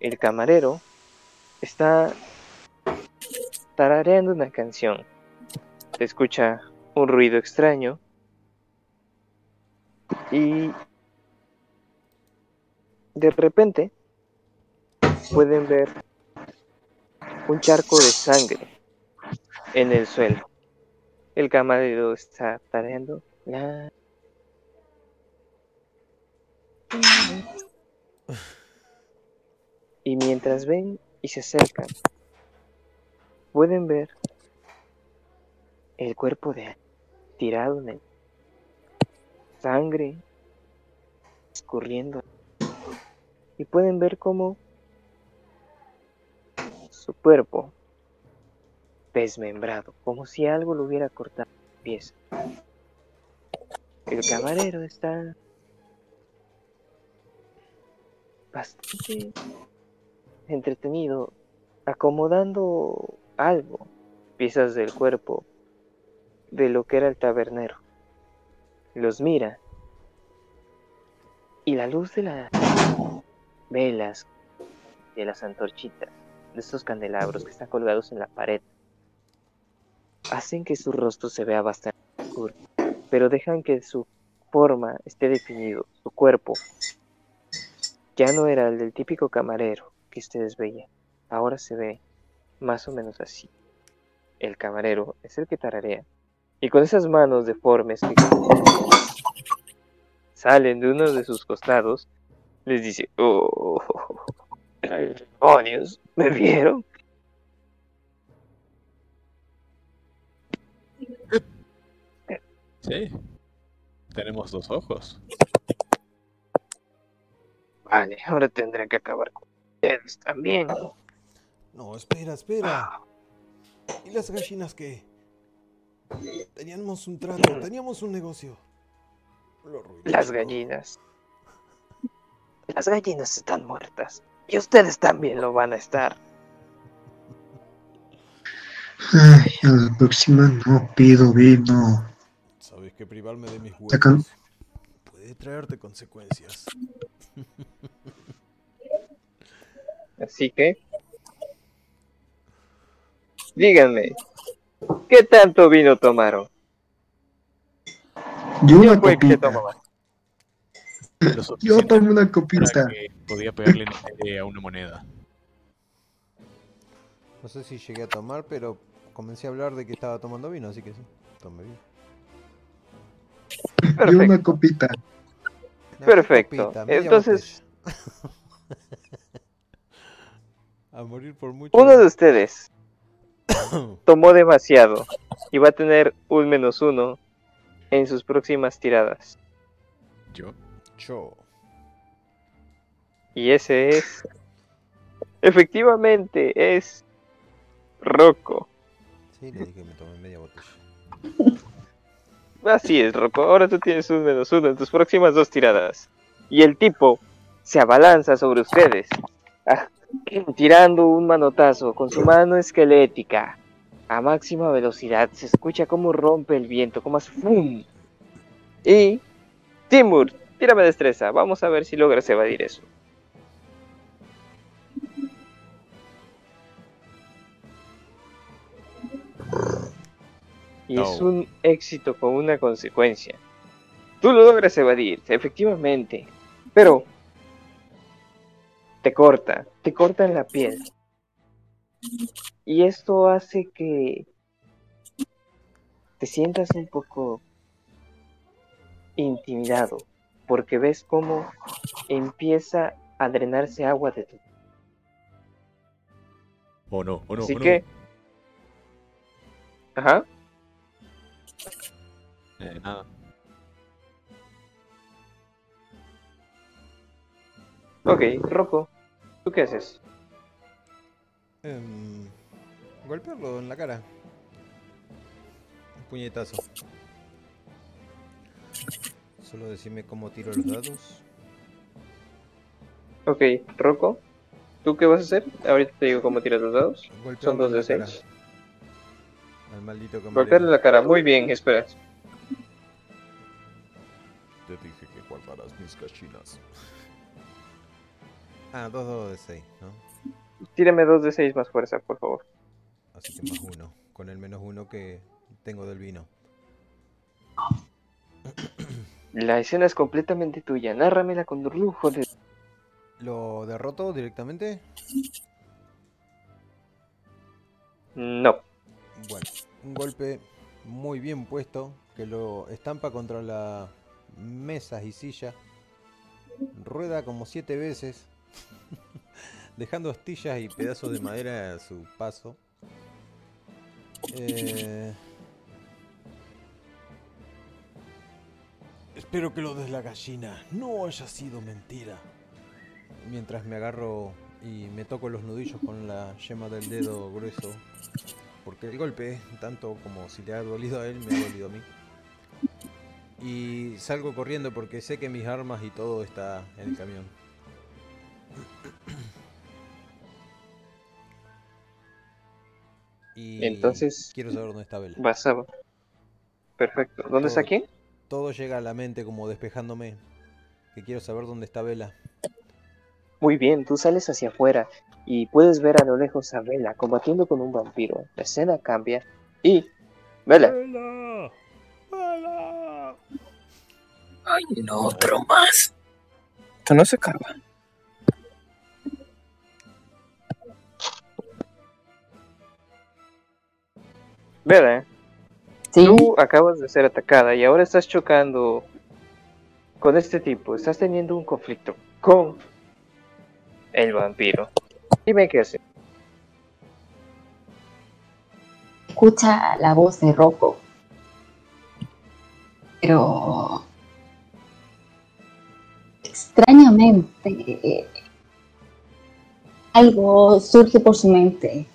el camarero está tarareando una canción. Se escucha un ruido extraño y de repente pueden ver un charco de sangre en el suelo. El camarero está tareando. La... Y mientras ven y se acercan, pueden ver el cuerpo de tirado en el sangre escurriendo y pueden ver cómo su cuerpo desmembrado, como si algo lo hubiera cortado en pieza. El camarero está bastante entretenido, acomodando algo, piezas del cuerpo de lo que era el tabernero. Los mira y la luz de las velas, de las antorchitas, de estos candelabros que están colgados en la pared, hacen que su rostro se vea bastante oscuro, pero dejan que su forma esté definido, su cuerpo. Ya no era el del típico camarero que ustedes veían, ahora se ve más o menos así. El camarero es el que tararea, y con esas manos deformes que salen de uno de sus costados, les dice, oh, demonios, ¿me vieron? Sí. Tenemos dos ojos. Vale, ahora tendré que acabar con ustedes también. No, espera, espera. ¿Y las gallinas qué? Teníamos un trato, teníamos un negocio. Lo Las gallinas. Las gallinas están muertas. Y ustedes también lo van a estar. Ay, a la próxima no pido vino. Sabes que privarme de mis Sacan- huevos puede traerte consecuencias. Así que... Díganme, ¿qué tanto vino tomaron? Yo una ¿Quién fue el que copita. Yo tomo una copita. que podía pegarle a una moneda. No sé si llegué a tomar, pero comencé a hablar de que estaba tomando vino, así que sí, tomé vino. Yo Perfecto. una copita. Una Perfecto. copita, media Entonces- a morir por mucho. Uno de ustedes tomó demasiado y va a tener un menos uno en sus próximas tiradas. Yo. Yo. Y ese es. Efectivamente, es. Rocco. Sí, le dije que me tomé media botella. Así es, Rocco. Ahora tú tienes un menos uno en tus próximas dos tiradas. Y el tipo se abalanza sobre ustedes, ah, tirando un manotazo con su mano esquelética a máxima velocidad. Se escucha cómo rompe el viento, como hace ¡fum! Y Timur, tírame destreza. Vamos a ver si logras evadir eso. Y es un éxito con una consecuencia. Tú lo logras evadir, efectivamente. Pero te corta, te corta en la piel. Y esto hace que te sientas un poco intimidado, porque ves cómo empieza a drenarse agua de tu. Oh no, oh no, Así oh no. que. Ajá. Eh, nada. Ok, Rocco, ¿tú qué haces? Em, golpearlo en la cara. Un puñetazo. Solo decime cómo tiro los dados. Ok, Rocco, ¿tú qué vas a hacer? Ahorita te digo cómo tiras los dados. Golpearlo Son dos de seis. Al maldito camarero. Golpearle la cara, muy bien, espera. Te dije que guardaras mis gallinas. Ah, dos dados de 6, ¿no? Tírame dos de seis más fuerza, por favor. Así que más uno. Con el menos uno que tengo del vino. La escena es completamente tuya, nárramela con lujo de... ¿Lo derroto directamente? No. Bueno, un golpe muy bien puesto que lo estampa contra las mesas y silla. Rueda como siete veces, dejando astillas y pedazos de madera a su paso. Eh, Espero que lo de la gallina no haya sido mentira. Mientras me agarro y me toco los nudillos con la yema del dedo grueso. Porque el golpe, tanto como si le ha dolido a él, me ha dolido a mí. Y salgo corriendo porque sé que mis armas y todo está en el camión. Y Entonces- quiero saber dónde está Bella. Vas a... Perfecto. ¿Dónde está Todo. quién? Todo llega a la mente como despejándome. Que quiero saber dónde está Vela. Muy bien, tú sales hacia afuera y puedes ver a lo lejos a Vela combatiendo con un vampiro. La escena cambia y... Vela, ¡Vela! ¡Vela! Ay, no, otro más. Esto no se acaba. Vela, Sí, tú acabas de ser atacada y ahora estás chocando con este tipo. Estás teniendo un conflicto con el vampiro. Dime qué hacer. escucha la voz de Rocco. Pero extrañamente eh, algo surge por su mente.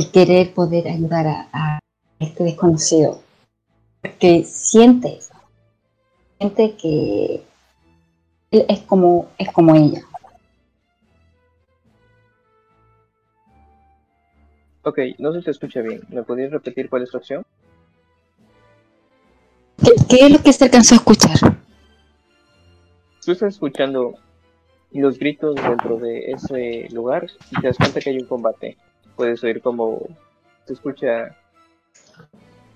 El querer poder ayudar a, a este desconocido. Porque siente, siente que él es como, es como ella. Ok, no se te escucha bien. ¿Me podrías repetir cuál es tu opción? ¿Qué, qué es lo que se alcanzó a escuchar? Tú estás escuchando los gritos dentro de ese lugar y te das cuenta que hay un combate puedes oír como se escucha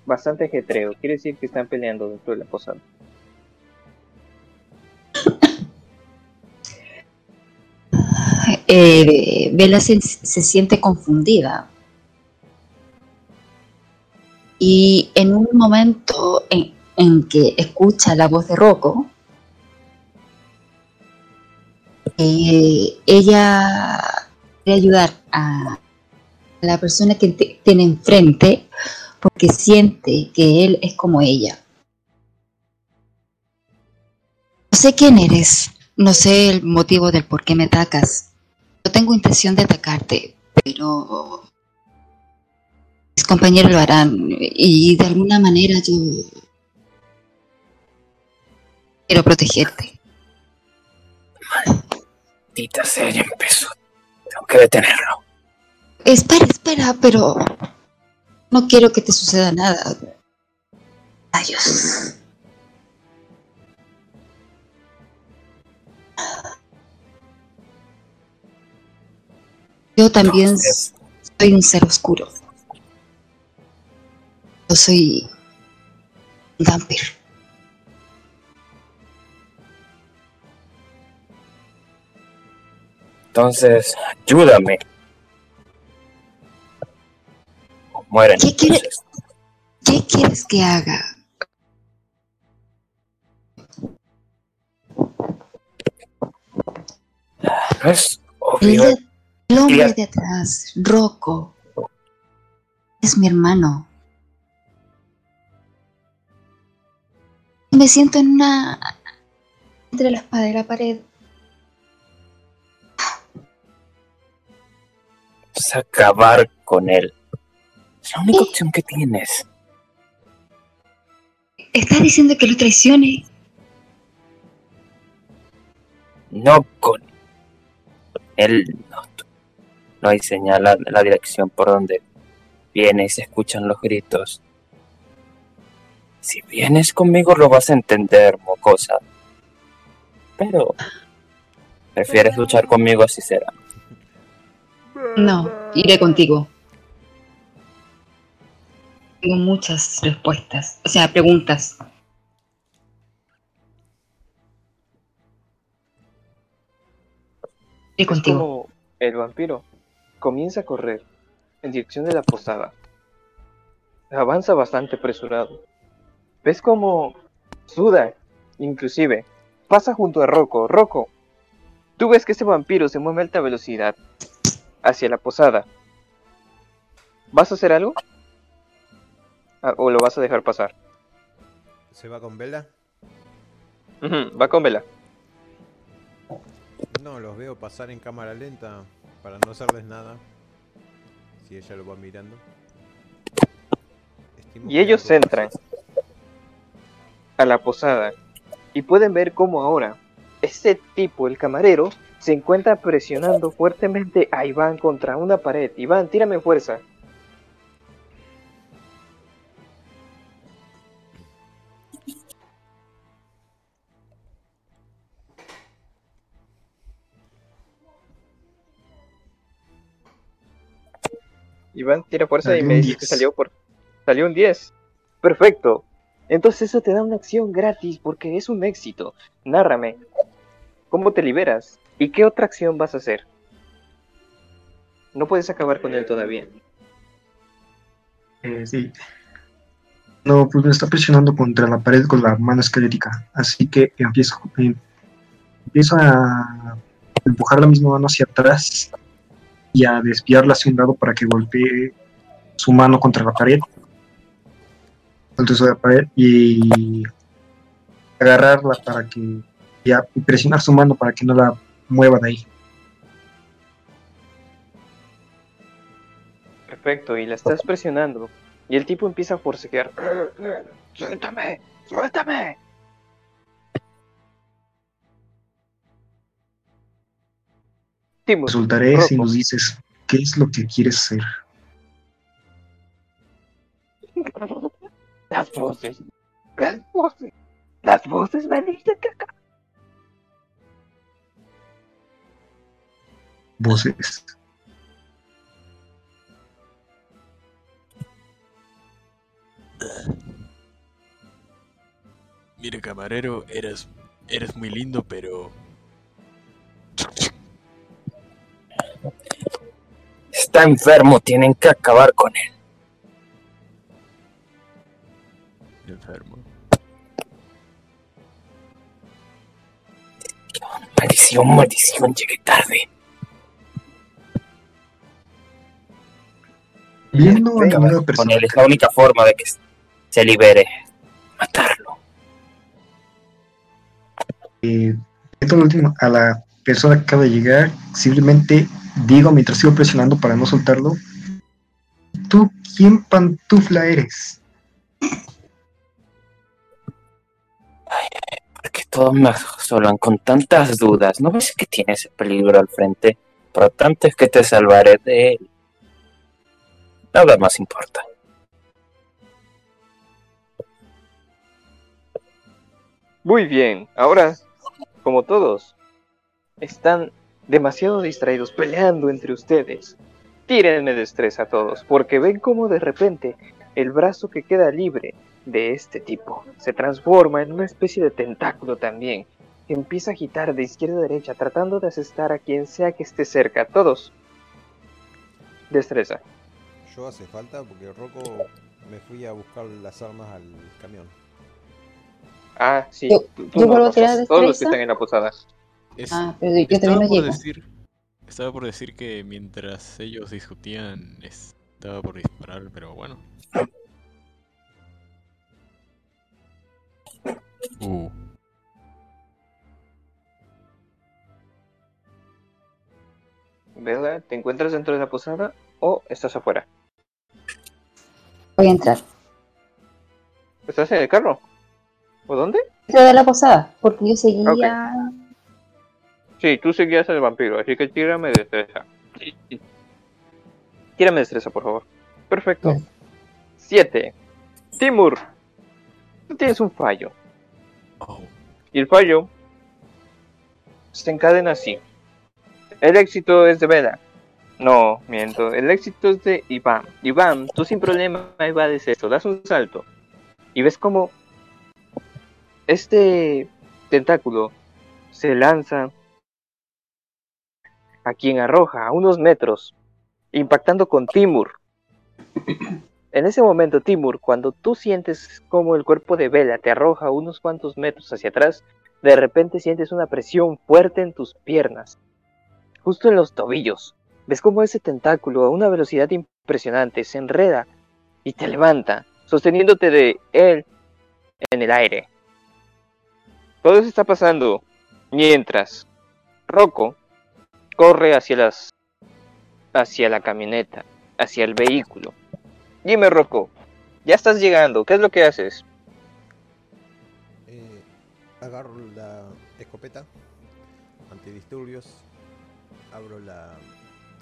bastante ajetreo. Quiere decir que están peleando dentro de la posada. Eh, Vela se, se, siente confundida. Y en un momento en, en que escucha la voz de Rocco, eh, ella quiere ayudar a, la persona que te- tiene enfrente porque siente que él es como ella. No sé quién eres, no sé el motivo del por qué me atacas. No tengo intención de atacarte, pero mis compañeros lo harán y de alguna manera yo quiero protegerte. Maldita sea, ya empezó. Tengo que detenerlo. Espera, espera, pero no quiero que te suceda nada. Adiós. Yo también soy un ser oscuro. Yo soy un vampiro. entonces, ayúdame. Mueren. ¿Qué quiere-. ¿Qué quieres que haga? No es El, obvio. el hombre de atrás, Rocco, es mi hermano. Me siento en una... entre la espada y la pared. Vamos a acabar con él. Es la única opción que tienes. ¿Estás diciendo que lo traicione? No con él. No, no hay señal a la dirección por donde viene y se escuchan los gritos. Si vienes conmigo lo vas a entender, mocosa. Pero prefieres luchar conmigo así será. No, iré contigo. Tengo muchas respuestas, o sea, preguntas. Es contigo. como el vampiro comienza a correr en dirección de la posada. Avanza bastante apresurado. Ves como suda, inclusive. Pasa junto a Rocco. Rocco, tú ves que ese vampiro se mueve a alta velocidad hacia la posada. ¿Vas a hacer algo? Ah, ¿O lo vas a dejar pasar? ¿Se va con Vela? Va con Vela. No, los veo pasar en cámara lenta para no hacerles nada. Si ella lo va mirando. Estimo Y ellos entran a la posada y pueden ver cómo ahora ese tipo, el camarero, se encuentra presionando fuertemente a Iván contra una pared. Iván, tírame fuerza. Iván, tira fuerza y Salió me un dices que 10. salió por... Salió un 10. Perfecto. Entonces eso te da una acción gratis porque es un éxito. Nárrame. ¿Cómo te liberas? ¿Y qué otra acción vas a hacer? No puedes acabar con él todavía. Eh, sí. No, pues me está presionando contra la pared con la mano esquelética. Así que empiezo, em- empiezo a empujar la misma mano hacia atrás y a desviarla hacia un lado para que golpee su mano contra la pared. Contra esa pared y agarrarla para que ya y presionar su mano para que no la mueva de ahí. Perfecto, y la estás presionando. Y el tipo empieza a forcejear. ¡Suéltame! ¡Suéltame! Timo, Resultaré si nos dices qué es lo que quieres hacer. Las voces. Las voces. Las voces me dicen que acá. Voces. Mire, camarero, eres, eres muy lindo, pero... Está enfermo, tienen que acabar con él. Enfermo. Maldición, maldición, llegué tarde. Viendo a Con persona, él es la única forma de que se libere. Matarlo. eh, esto último, a la persona que acaba de llegar, simplemente digo mientras sigo presionando para no soltarlo, ¿tú quién pantufla eres? Porque todos me asolan con tantas dudas. ¿No ves que tiene ese peligro al frente? Por tanto es que te salvaré de él. Nada más importa. Muy bien, ahora, como todos, están demasiado distraídos peleando entre ustedes. Tírenme destreza a todos, porque ven cómo de repente el brazo que queda libre de este tipo se transforma en una especie de tentáculo también, que empieza a agitar de izquierda a derecha, tratando de asestar a quien sea que esté cerca. Todos. Destreza. Yo hace falta porque Rocco me fui a buscar las armas al camión. Ah, sí. Yo- tú- tú yo no vuelvo a tirar Todos los que destreza. están en la posada. Es- Ah, pero yo estaba también por decir, estaba por decir que mientras ellos discutían estaba por disparar, pero bueno. Uh, ¿Verdad? ¿Te encuentras dentro de la posada o estás afuera? Voy a entrar. ¿Estás en el carro? ¿O dónde? Dentro de la posada, porque yo seguía. Sí, tú seguías al vampiro, así que tírame destreza. Tírame destreza, por favor. Perfecto. Bien. Siete. Timur, tú tienes un fallo. oh, Y el fallo se encadena así. El éxito es de Vela. No, miento. El éxito es de Iván. Iván, tú sin problema evades esto. Das un salto. Y ves como este tentáculo se lanza a quien arroja a unos metros, impactando con Timur. En ese momento, Timur, cuando tú sientes como el cuerpo de Vela te arroja unos cuantos metros hacia atrás, de repente sientes una presión fuerte en tus piernas, justo en los tobillos. Ves como ese tentáculo a una velocidad impresionante se enreda y te levanta, sosteniéndote de él en el aire. Todo eso está pasando mientras Rocco corre hacia las hacia la camioneta, hacia el vehículo. Dime, Rocco, ya estás llegando, ¿qué es lo que haces? Eh, agarro la escopeta, antidisturbios, abro la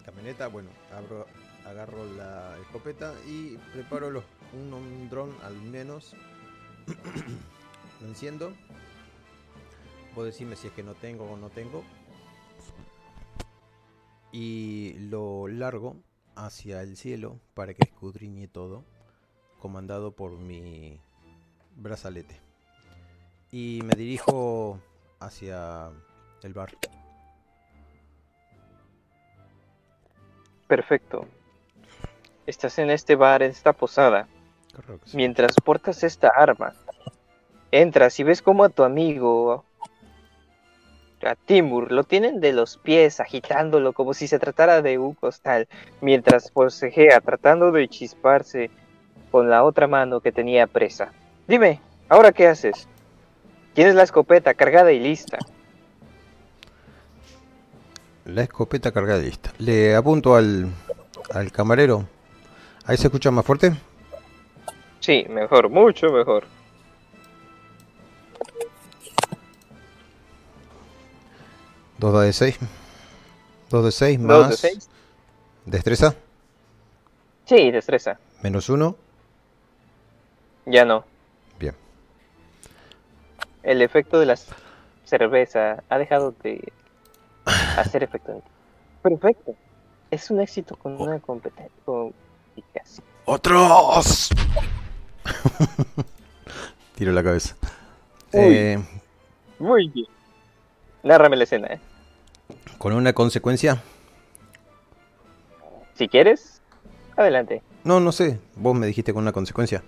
camioneta, bueno, abro, agarro la escopeta y preparo los, un, un dron al menos. lo enciendo. Vos decime si es que no tengo o no tengo. Y lo largo hacia el cielo para que escudriñe todo, comandado por mi brazalete y me dirijo hacia el bar. Perfecto. Estás en este bar, en esta posada. Mientras portas esta arma, entras y ves como a tu amigo, a Timur, lo tienen de los pies, agitándolo como si se tratara de un costal, mientras forcejea, tratando de chisparse con la otra mano que tenía presa. Dime, ¿ahora qué haces? Tienes la escopeta cargada y lista. La escopeta cargada y lista. Le apunto al, al camarero. ¿Ahí se escucha más fuerte? Sí, mejor, mucho mejor. Dos de 6. Dos de 6 más. ¿Dos de seis? Destreza. Sí, destreza. Menos uno. Ya no. Bien. El efecto de la cerveza ha dejado de hacer efecto en ti. Perfecto. Es un éxito con una competencia. ¡Otros! Tiro la cabeza. Uy. Eh, Muy bien. Nárrame la escena, ¿eh? Con una consecuencia. Si quieres, adelante. No, no sé. Vos me dijiste con una consecuencia.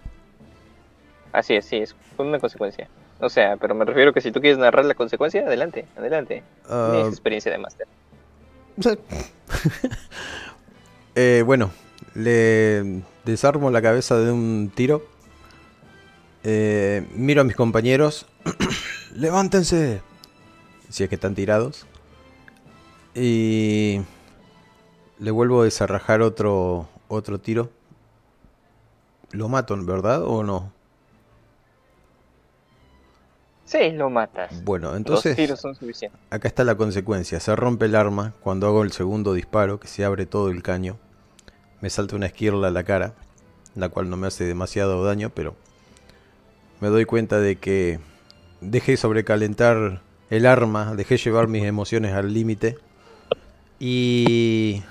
Así es, sí, es con una consecuencia. O sea, pero me refiero que si tú quieres narrar la consecuencia, adelante, adelante. Tienes experiencia de máster. Eh, bueno, le desarmo la cabeza de un tiro. Eh, miro a mis compañeros. ¡Levántense! Si es que están tirados. Y le vuelvo a desarrajar otro, otro tiro. Lo mato, ¿verdad? ¿O no? Sí, lo matas. Bueno, entonces... tiros son suficientes. Acá está la consecuencia. Se rompe el arma cuando hago el segundo disparo, que se abre todo el caño. Me salta una esquirla a la cara, la cual no me hace demasiado daño, pero me doy cuenta de que dejé sobrecalentar el arma, dejé llevar mis emociones al límite. Y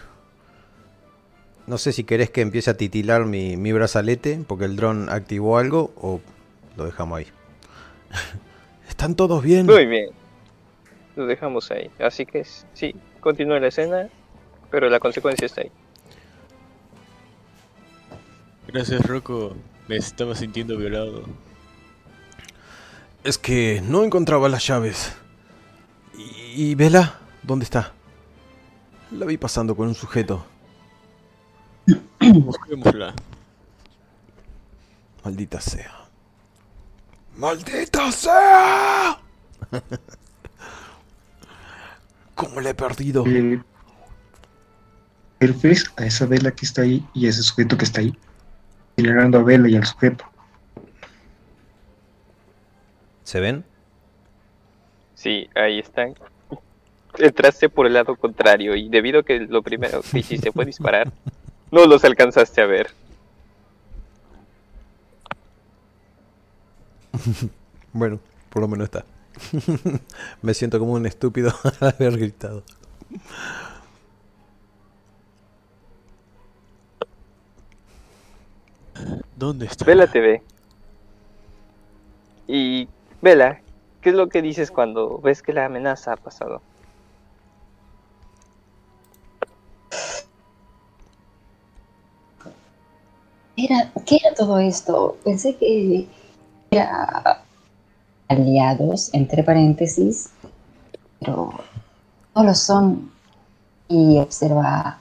no sé si querés que empiece a titilar mi, mi brazalete, porque el dron activó algo, o lo dejamos ahí. ¿Están todos bien? Muy bien. Lo dejamos ahí. Así que sí, continúa la escena, pero la consecuencia está ahí. Gracias, Rocco. Me estaba sintiendo violado. Es que no encontraba las llaves. ¿Y, y Vela? ¿Dónde está? La vi pasando con un sujeto. Busquémosla. Maldita sea. ¡Maldita sea! ¿Cómo le he perdido? Eh, ¿Pero ves a esa vela que está ahí y a ese sujeto que está ahí? Señalando a Vela y al sujeto. ¿Se ven? Sí, ahí están. Entraste por el lado contrario y debido a que lo primero que hiciste fue disparar, no los alcanzaste a ver. Bueno, por lo menos está. Me siento como un estúpido al haber gritado. ¿Dónde está? Vela te ve. Y Vela, ¿qué es lo que dices cuando ves que la amenaza ha pasado? Era, ¿Qué era todo esto? Pensé que era aliados, entre paréntesis, pero no lo son. Y observa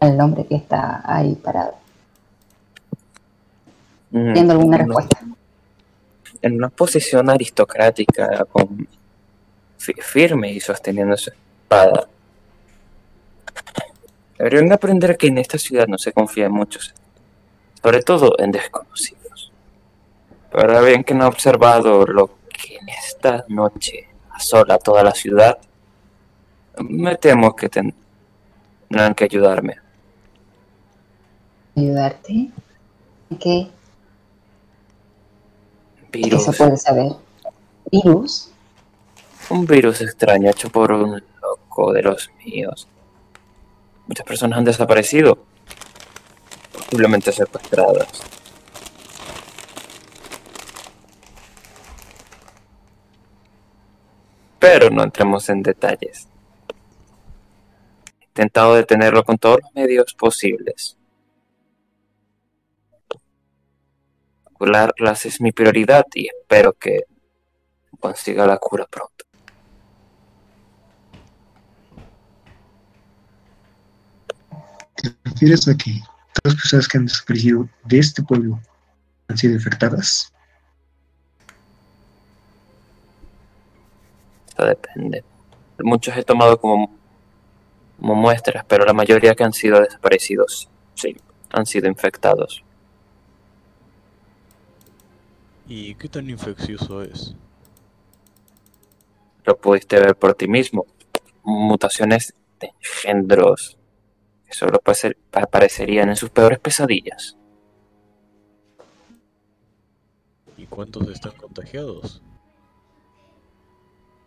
al hombre que está ahí parado, Mm, alguna en una- respuesta. En una posición aristocrática, con, firme y sosteniendo su espada. Deberían aprender que en esta ciudad no se confía en muchos, sobre todo en desconocidos. Pero ahora bien que no he observado lo que en esta noche asola toda la ciudad, me temo que ten- tendrán que ayudarme. ¿Ayudarte? ¿Qué? ¿Qué Virus. se puede saber? ¿Virus? Un virus extraño hecho por un loco de los míos. Muchas personas han desaparecido. Posiblemente secuestradas. Pero no entremos en detalles. He intentado detenerlo con todos los medios posibles. Curarlas es mi prioridad y espero que consiga la cura pronto. ¿Te refieres a todas las personas que han desaparecido de este pueblo han sido infectadas? Eso depende. Muchos he tomado como, como muestras, pero la mayoría que han sido desaparecidos, sí, han sido infectados. ¿Y qué tan infeccioso es? Lo pudiste ver por ti mismo. Mutaciones de engendros solo aparecerían en sus peores pesadillas. ¿Y cuántos están contagiados?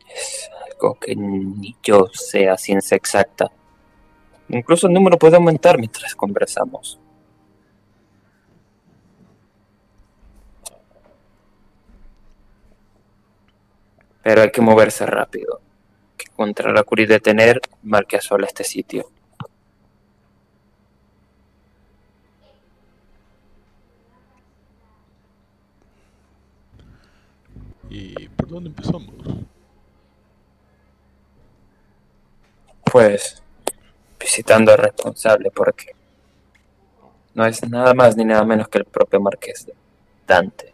Es algo que ni yo sé a ciencia exacta. Incluso el número puede aumentar mientras conversamos. Pero hay que moverse rápido. Que encontrar la cura y detener mal que asola este sitio. ¿Y por dónde empezamos? Pues visitando al responsable porque no es nada más ni nada menos que el propio marqués de Dante.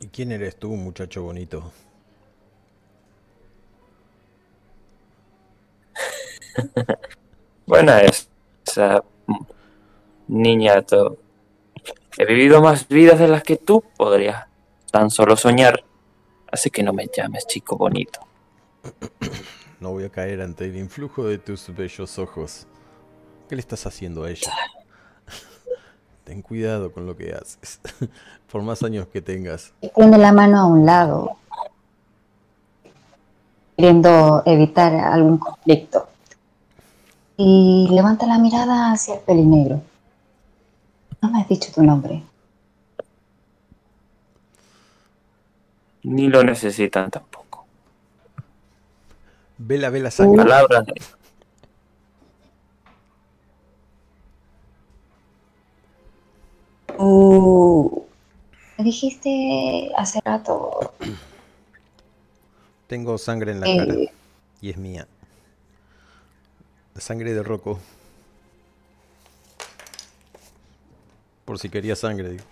¿Y quién eres tú, muchacho bonito? Buena es esa niñato. He vivido más vidas de las que tú podrías tan solo soñar. Así que no me llames chico bonito. No voy a caer ante el influjo de tus bellos ojos. ¿Qué le estás haciendo a ella? Ten cuidado con lo que haces. Por más años que tengas. Y tiene la mano a un lado, queriendo evitar algún conflicto. Y levanta la mirada hacia el pelinegro. No me has dicho tu nombre. Ni lo necesitan tampoco. Vela, vela, sangre. Palabras de- Uh, me dijiste hace rato Tengo sangre en la eh, cara. Y es mía. La sangre de Rocco. Por si quería sangre, digo.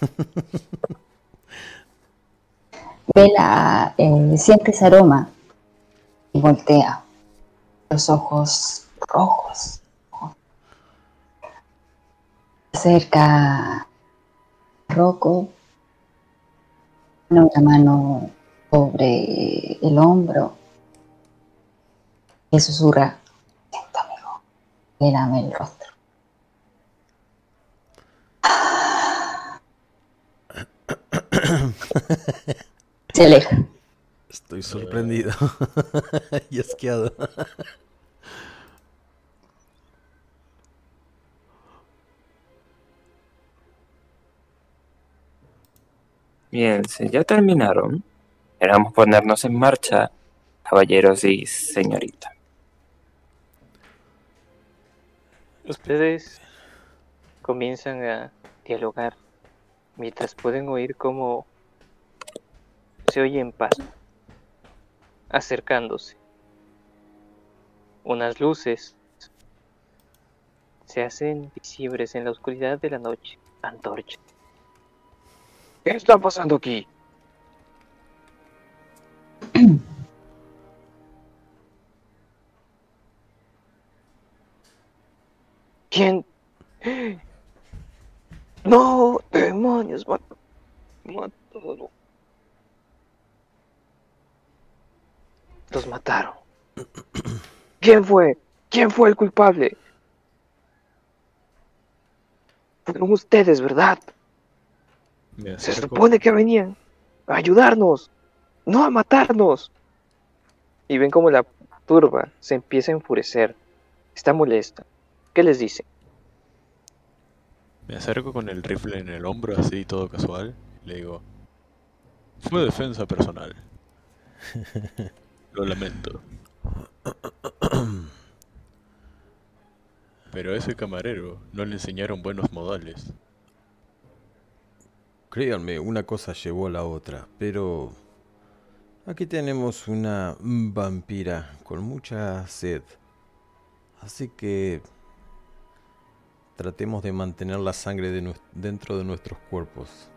Vela eh, siente ese aroma y voltea. Los ojos rojos. Se acerca a Rocco. Pone una mano sobre el hombro. Y susurra. Siento, amigo. Mírame el rostro. Se aleja. Estoy sorprendido. y asqueado. Bien, si ya terminaron, queramos ponernos en marcha, caballeros y señorita. Ustedes comienzan a dialogar mientras pueden oír cómo se oyen pasos acercándose. Unas luces se hacen visibles en la oscuridad de la noche. Antorcha. ¿Qué está pasando aquí? ¿Quién? No, demonios, mat- mataron. Los mataron. ¿Quién fue? ¿Quién fue el culpable? Fueron ustedes, ¿verdad? Se supone que venían a ayudarnos, no a matarnos. Y ven como la turba se empieza a enfurecer. Está molesta. ¿Qué les dice? me acerco con el rifle en el hombro, así todo casual. Le digo, fue defensa personal. Lo lamento. Pero a ese camarero no le enseñaron buenos modales. Créanme, una cosa llevó a la otra, pero aquí tenemos una vampira con mucha sed. Así que tratemos de mantener la sangre de dentro de nuestros cuerpos.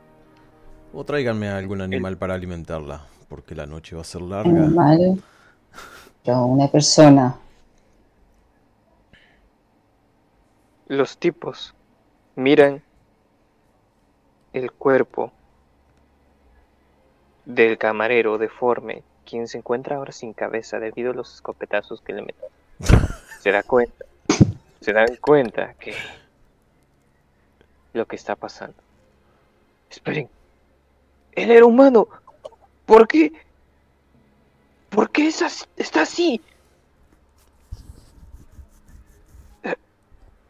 O tráiganme a algún animal para alimentarla, porque la noche va a ser larga. Animal. Yo, una persona. Los tipos miran el cuerpo del camarero deforme, quien se encuentra ahora sin cabeza debido a los escopetazos que le meten. Se da cuenta, se dan cuenta que lo que está pasando. Esperen, él era humano. ¿Por qué? ¿Por qué es así- está así? Eh,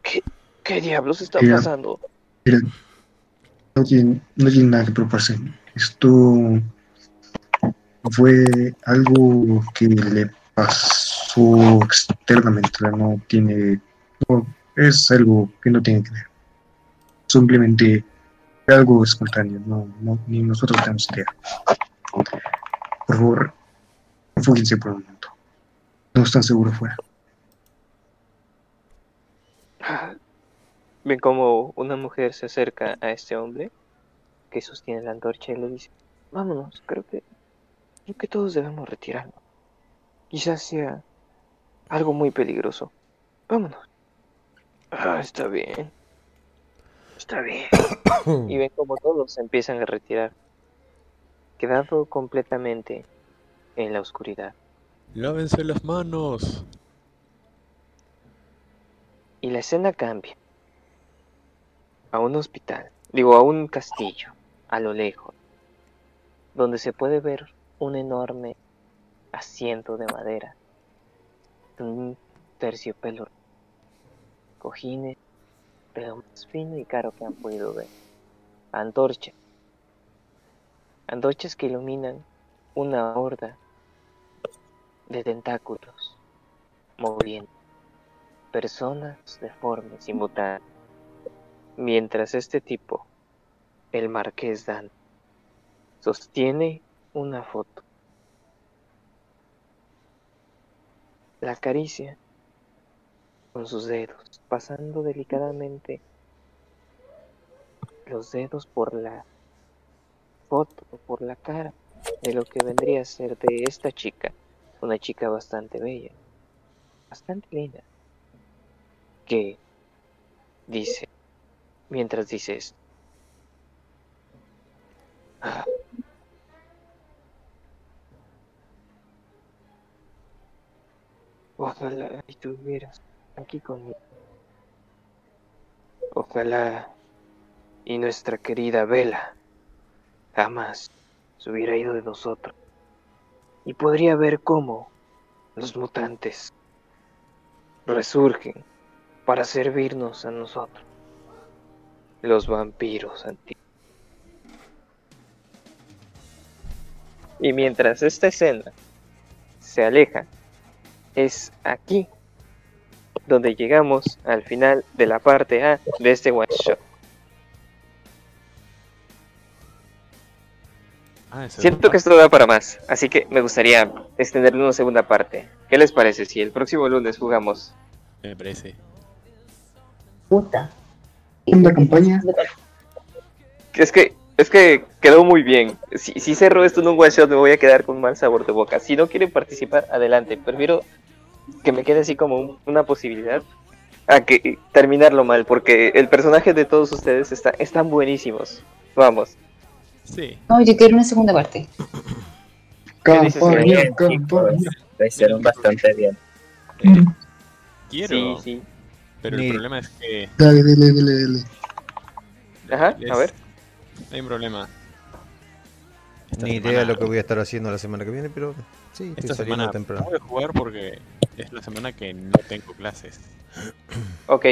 ¿Qué, qué diablos está Mira. pasando? Mira, no tiene, no tiene nada que preocuparse. Esto fue algo que le pasó externamente, no tiene, no, es algo que no tiene que ver. Simplemente algo espontáneo, no, no, ni nosotros tenemos idea. Por favor, enfóquense por un momento. No están seguros fuera. Ven como una mujer se acerca a este hombre que sostiene la antorcha y le dice, vámonos, creo que, creo que todos debemos retirarnos. Quizás sea algo muy peligroso. Vámonos. Ah, está bien. Está bien. y ven como todos se empiezan a retirar, quedando completamente en la oscuridad. Lávense las manos. Y la escena cambia a un hospital, digo, a un castillo, a lo lejos, donde se puede ver un enorme asiento de madera, un terciopelo, cojines, de lo más fino y caro que han podido ver, antorcha, antorchas que iluminan una horda de tentáculos moviendo personas deformes y mutantes mientras este tipo, el marqués Dan, sostiene una foto. La acaricia con sus dedos, pasando delicadamente los dedos por la foto, por la cara de lo que vendría a ser de esta chica, una chica bastante bella, bastante linda, que dice, mientras dices, "Ah, Ojalá estuvieras aquí conmigo. Ojalá y nuestra querida Vela jamás se hubiera ido de nosotros. Y podría ver cómo los mutantes resurgen para servirnos a nosotros los vampiros antiguos. Y mientras esta escena se aleja, es aquí donde llegamos al final de la parte A de este one shot. Ah, Siento que esto da para más, así que me gustaría extenderle una segunda parte. ¿Qué les parece si el próximo lunes jugamos? me parece. Puta. Segunda campaña. Es que, es que quedó muy bien. Si, si cerro esto en un one shot me voy a quedar con un mal sabor de boca. Si no quieren participar, adelante. Prefiero que me quede así como un- una posibilidad a que terminarlo mal, porque el personaje de todos ustedes está, están buenísimos. Vamos. Sí. No, yo quiero una segunda parte. ¿Qué dices, Campaña, Bien, chicos, campaña. lo hicieron bastante bien. Eh, quiero, Sí, sí. pero el problema es que Dale, dale, dale, dale. Ajá, a ver. hay un problema. Esta Ni semana- idea de lo que voy a estar haciendo la semana que viene, pero sí, estoy Esta semana temprano. voy a jugar porque es la semana que no tengo clases. Ok.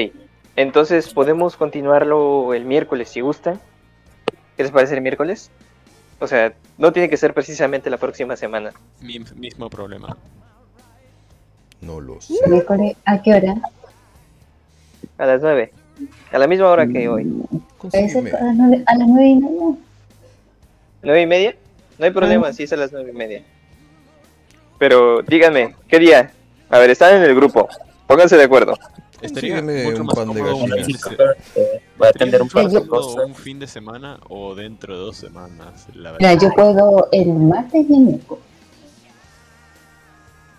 Entonces podemos continuarlo el miércoles si gustan. ¿Qué les parece el miércoles? O sea, no tiene que ser precisamente la próxima semana. Mi mismo problema. No lo sé. Miércoles, ¿a qué hora? A las 9. A la misma hora que hoy. Puede ser Consígueme. a las nueve, a las nueve y media. ¿Nueve y media? No hay problema, sí es a las nueve y media. Pero díganme, ¿qué día? A ver, están en el grupo. Pónganse de acuerdo. Estaría mucho un más pan de cómodo un gallinas. fin a atender un par de cosas. un fin de semana o dentro de dos semanas, la verdad. Mira, yo puedo el martes y el miércoles.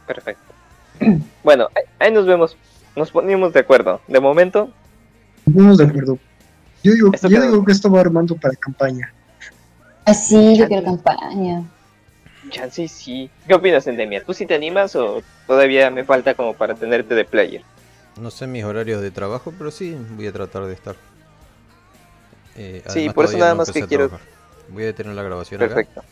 Perfecto. Bueno, ahí- ahí nos vemos. Nos ponemos de acuerdo. De momento, Vamos de acuerdo. Yo digo, Esto yo quedó. digo que esto va armando para campaña. Así, yo quiero campaña. chance sí. ¿Qué opinas, Endemia? ¿Tú sí te animas o todavía me falta como para tenerte de player? No sé mis horarios de trabajo, pero sí voy a tratar de estar. Eh, Sí, por eso nada no más que quiero- trabajar. Voy a detener la grabación acá Perfecto.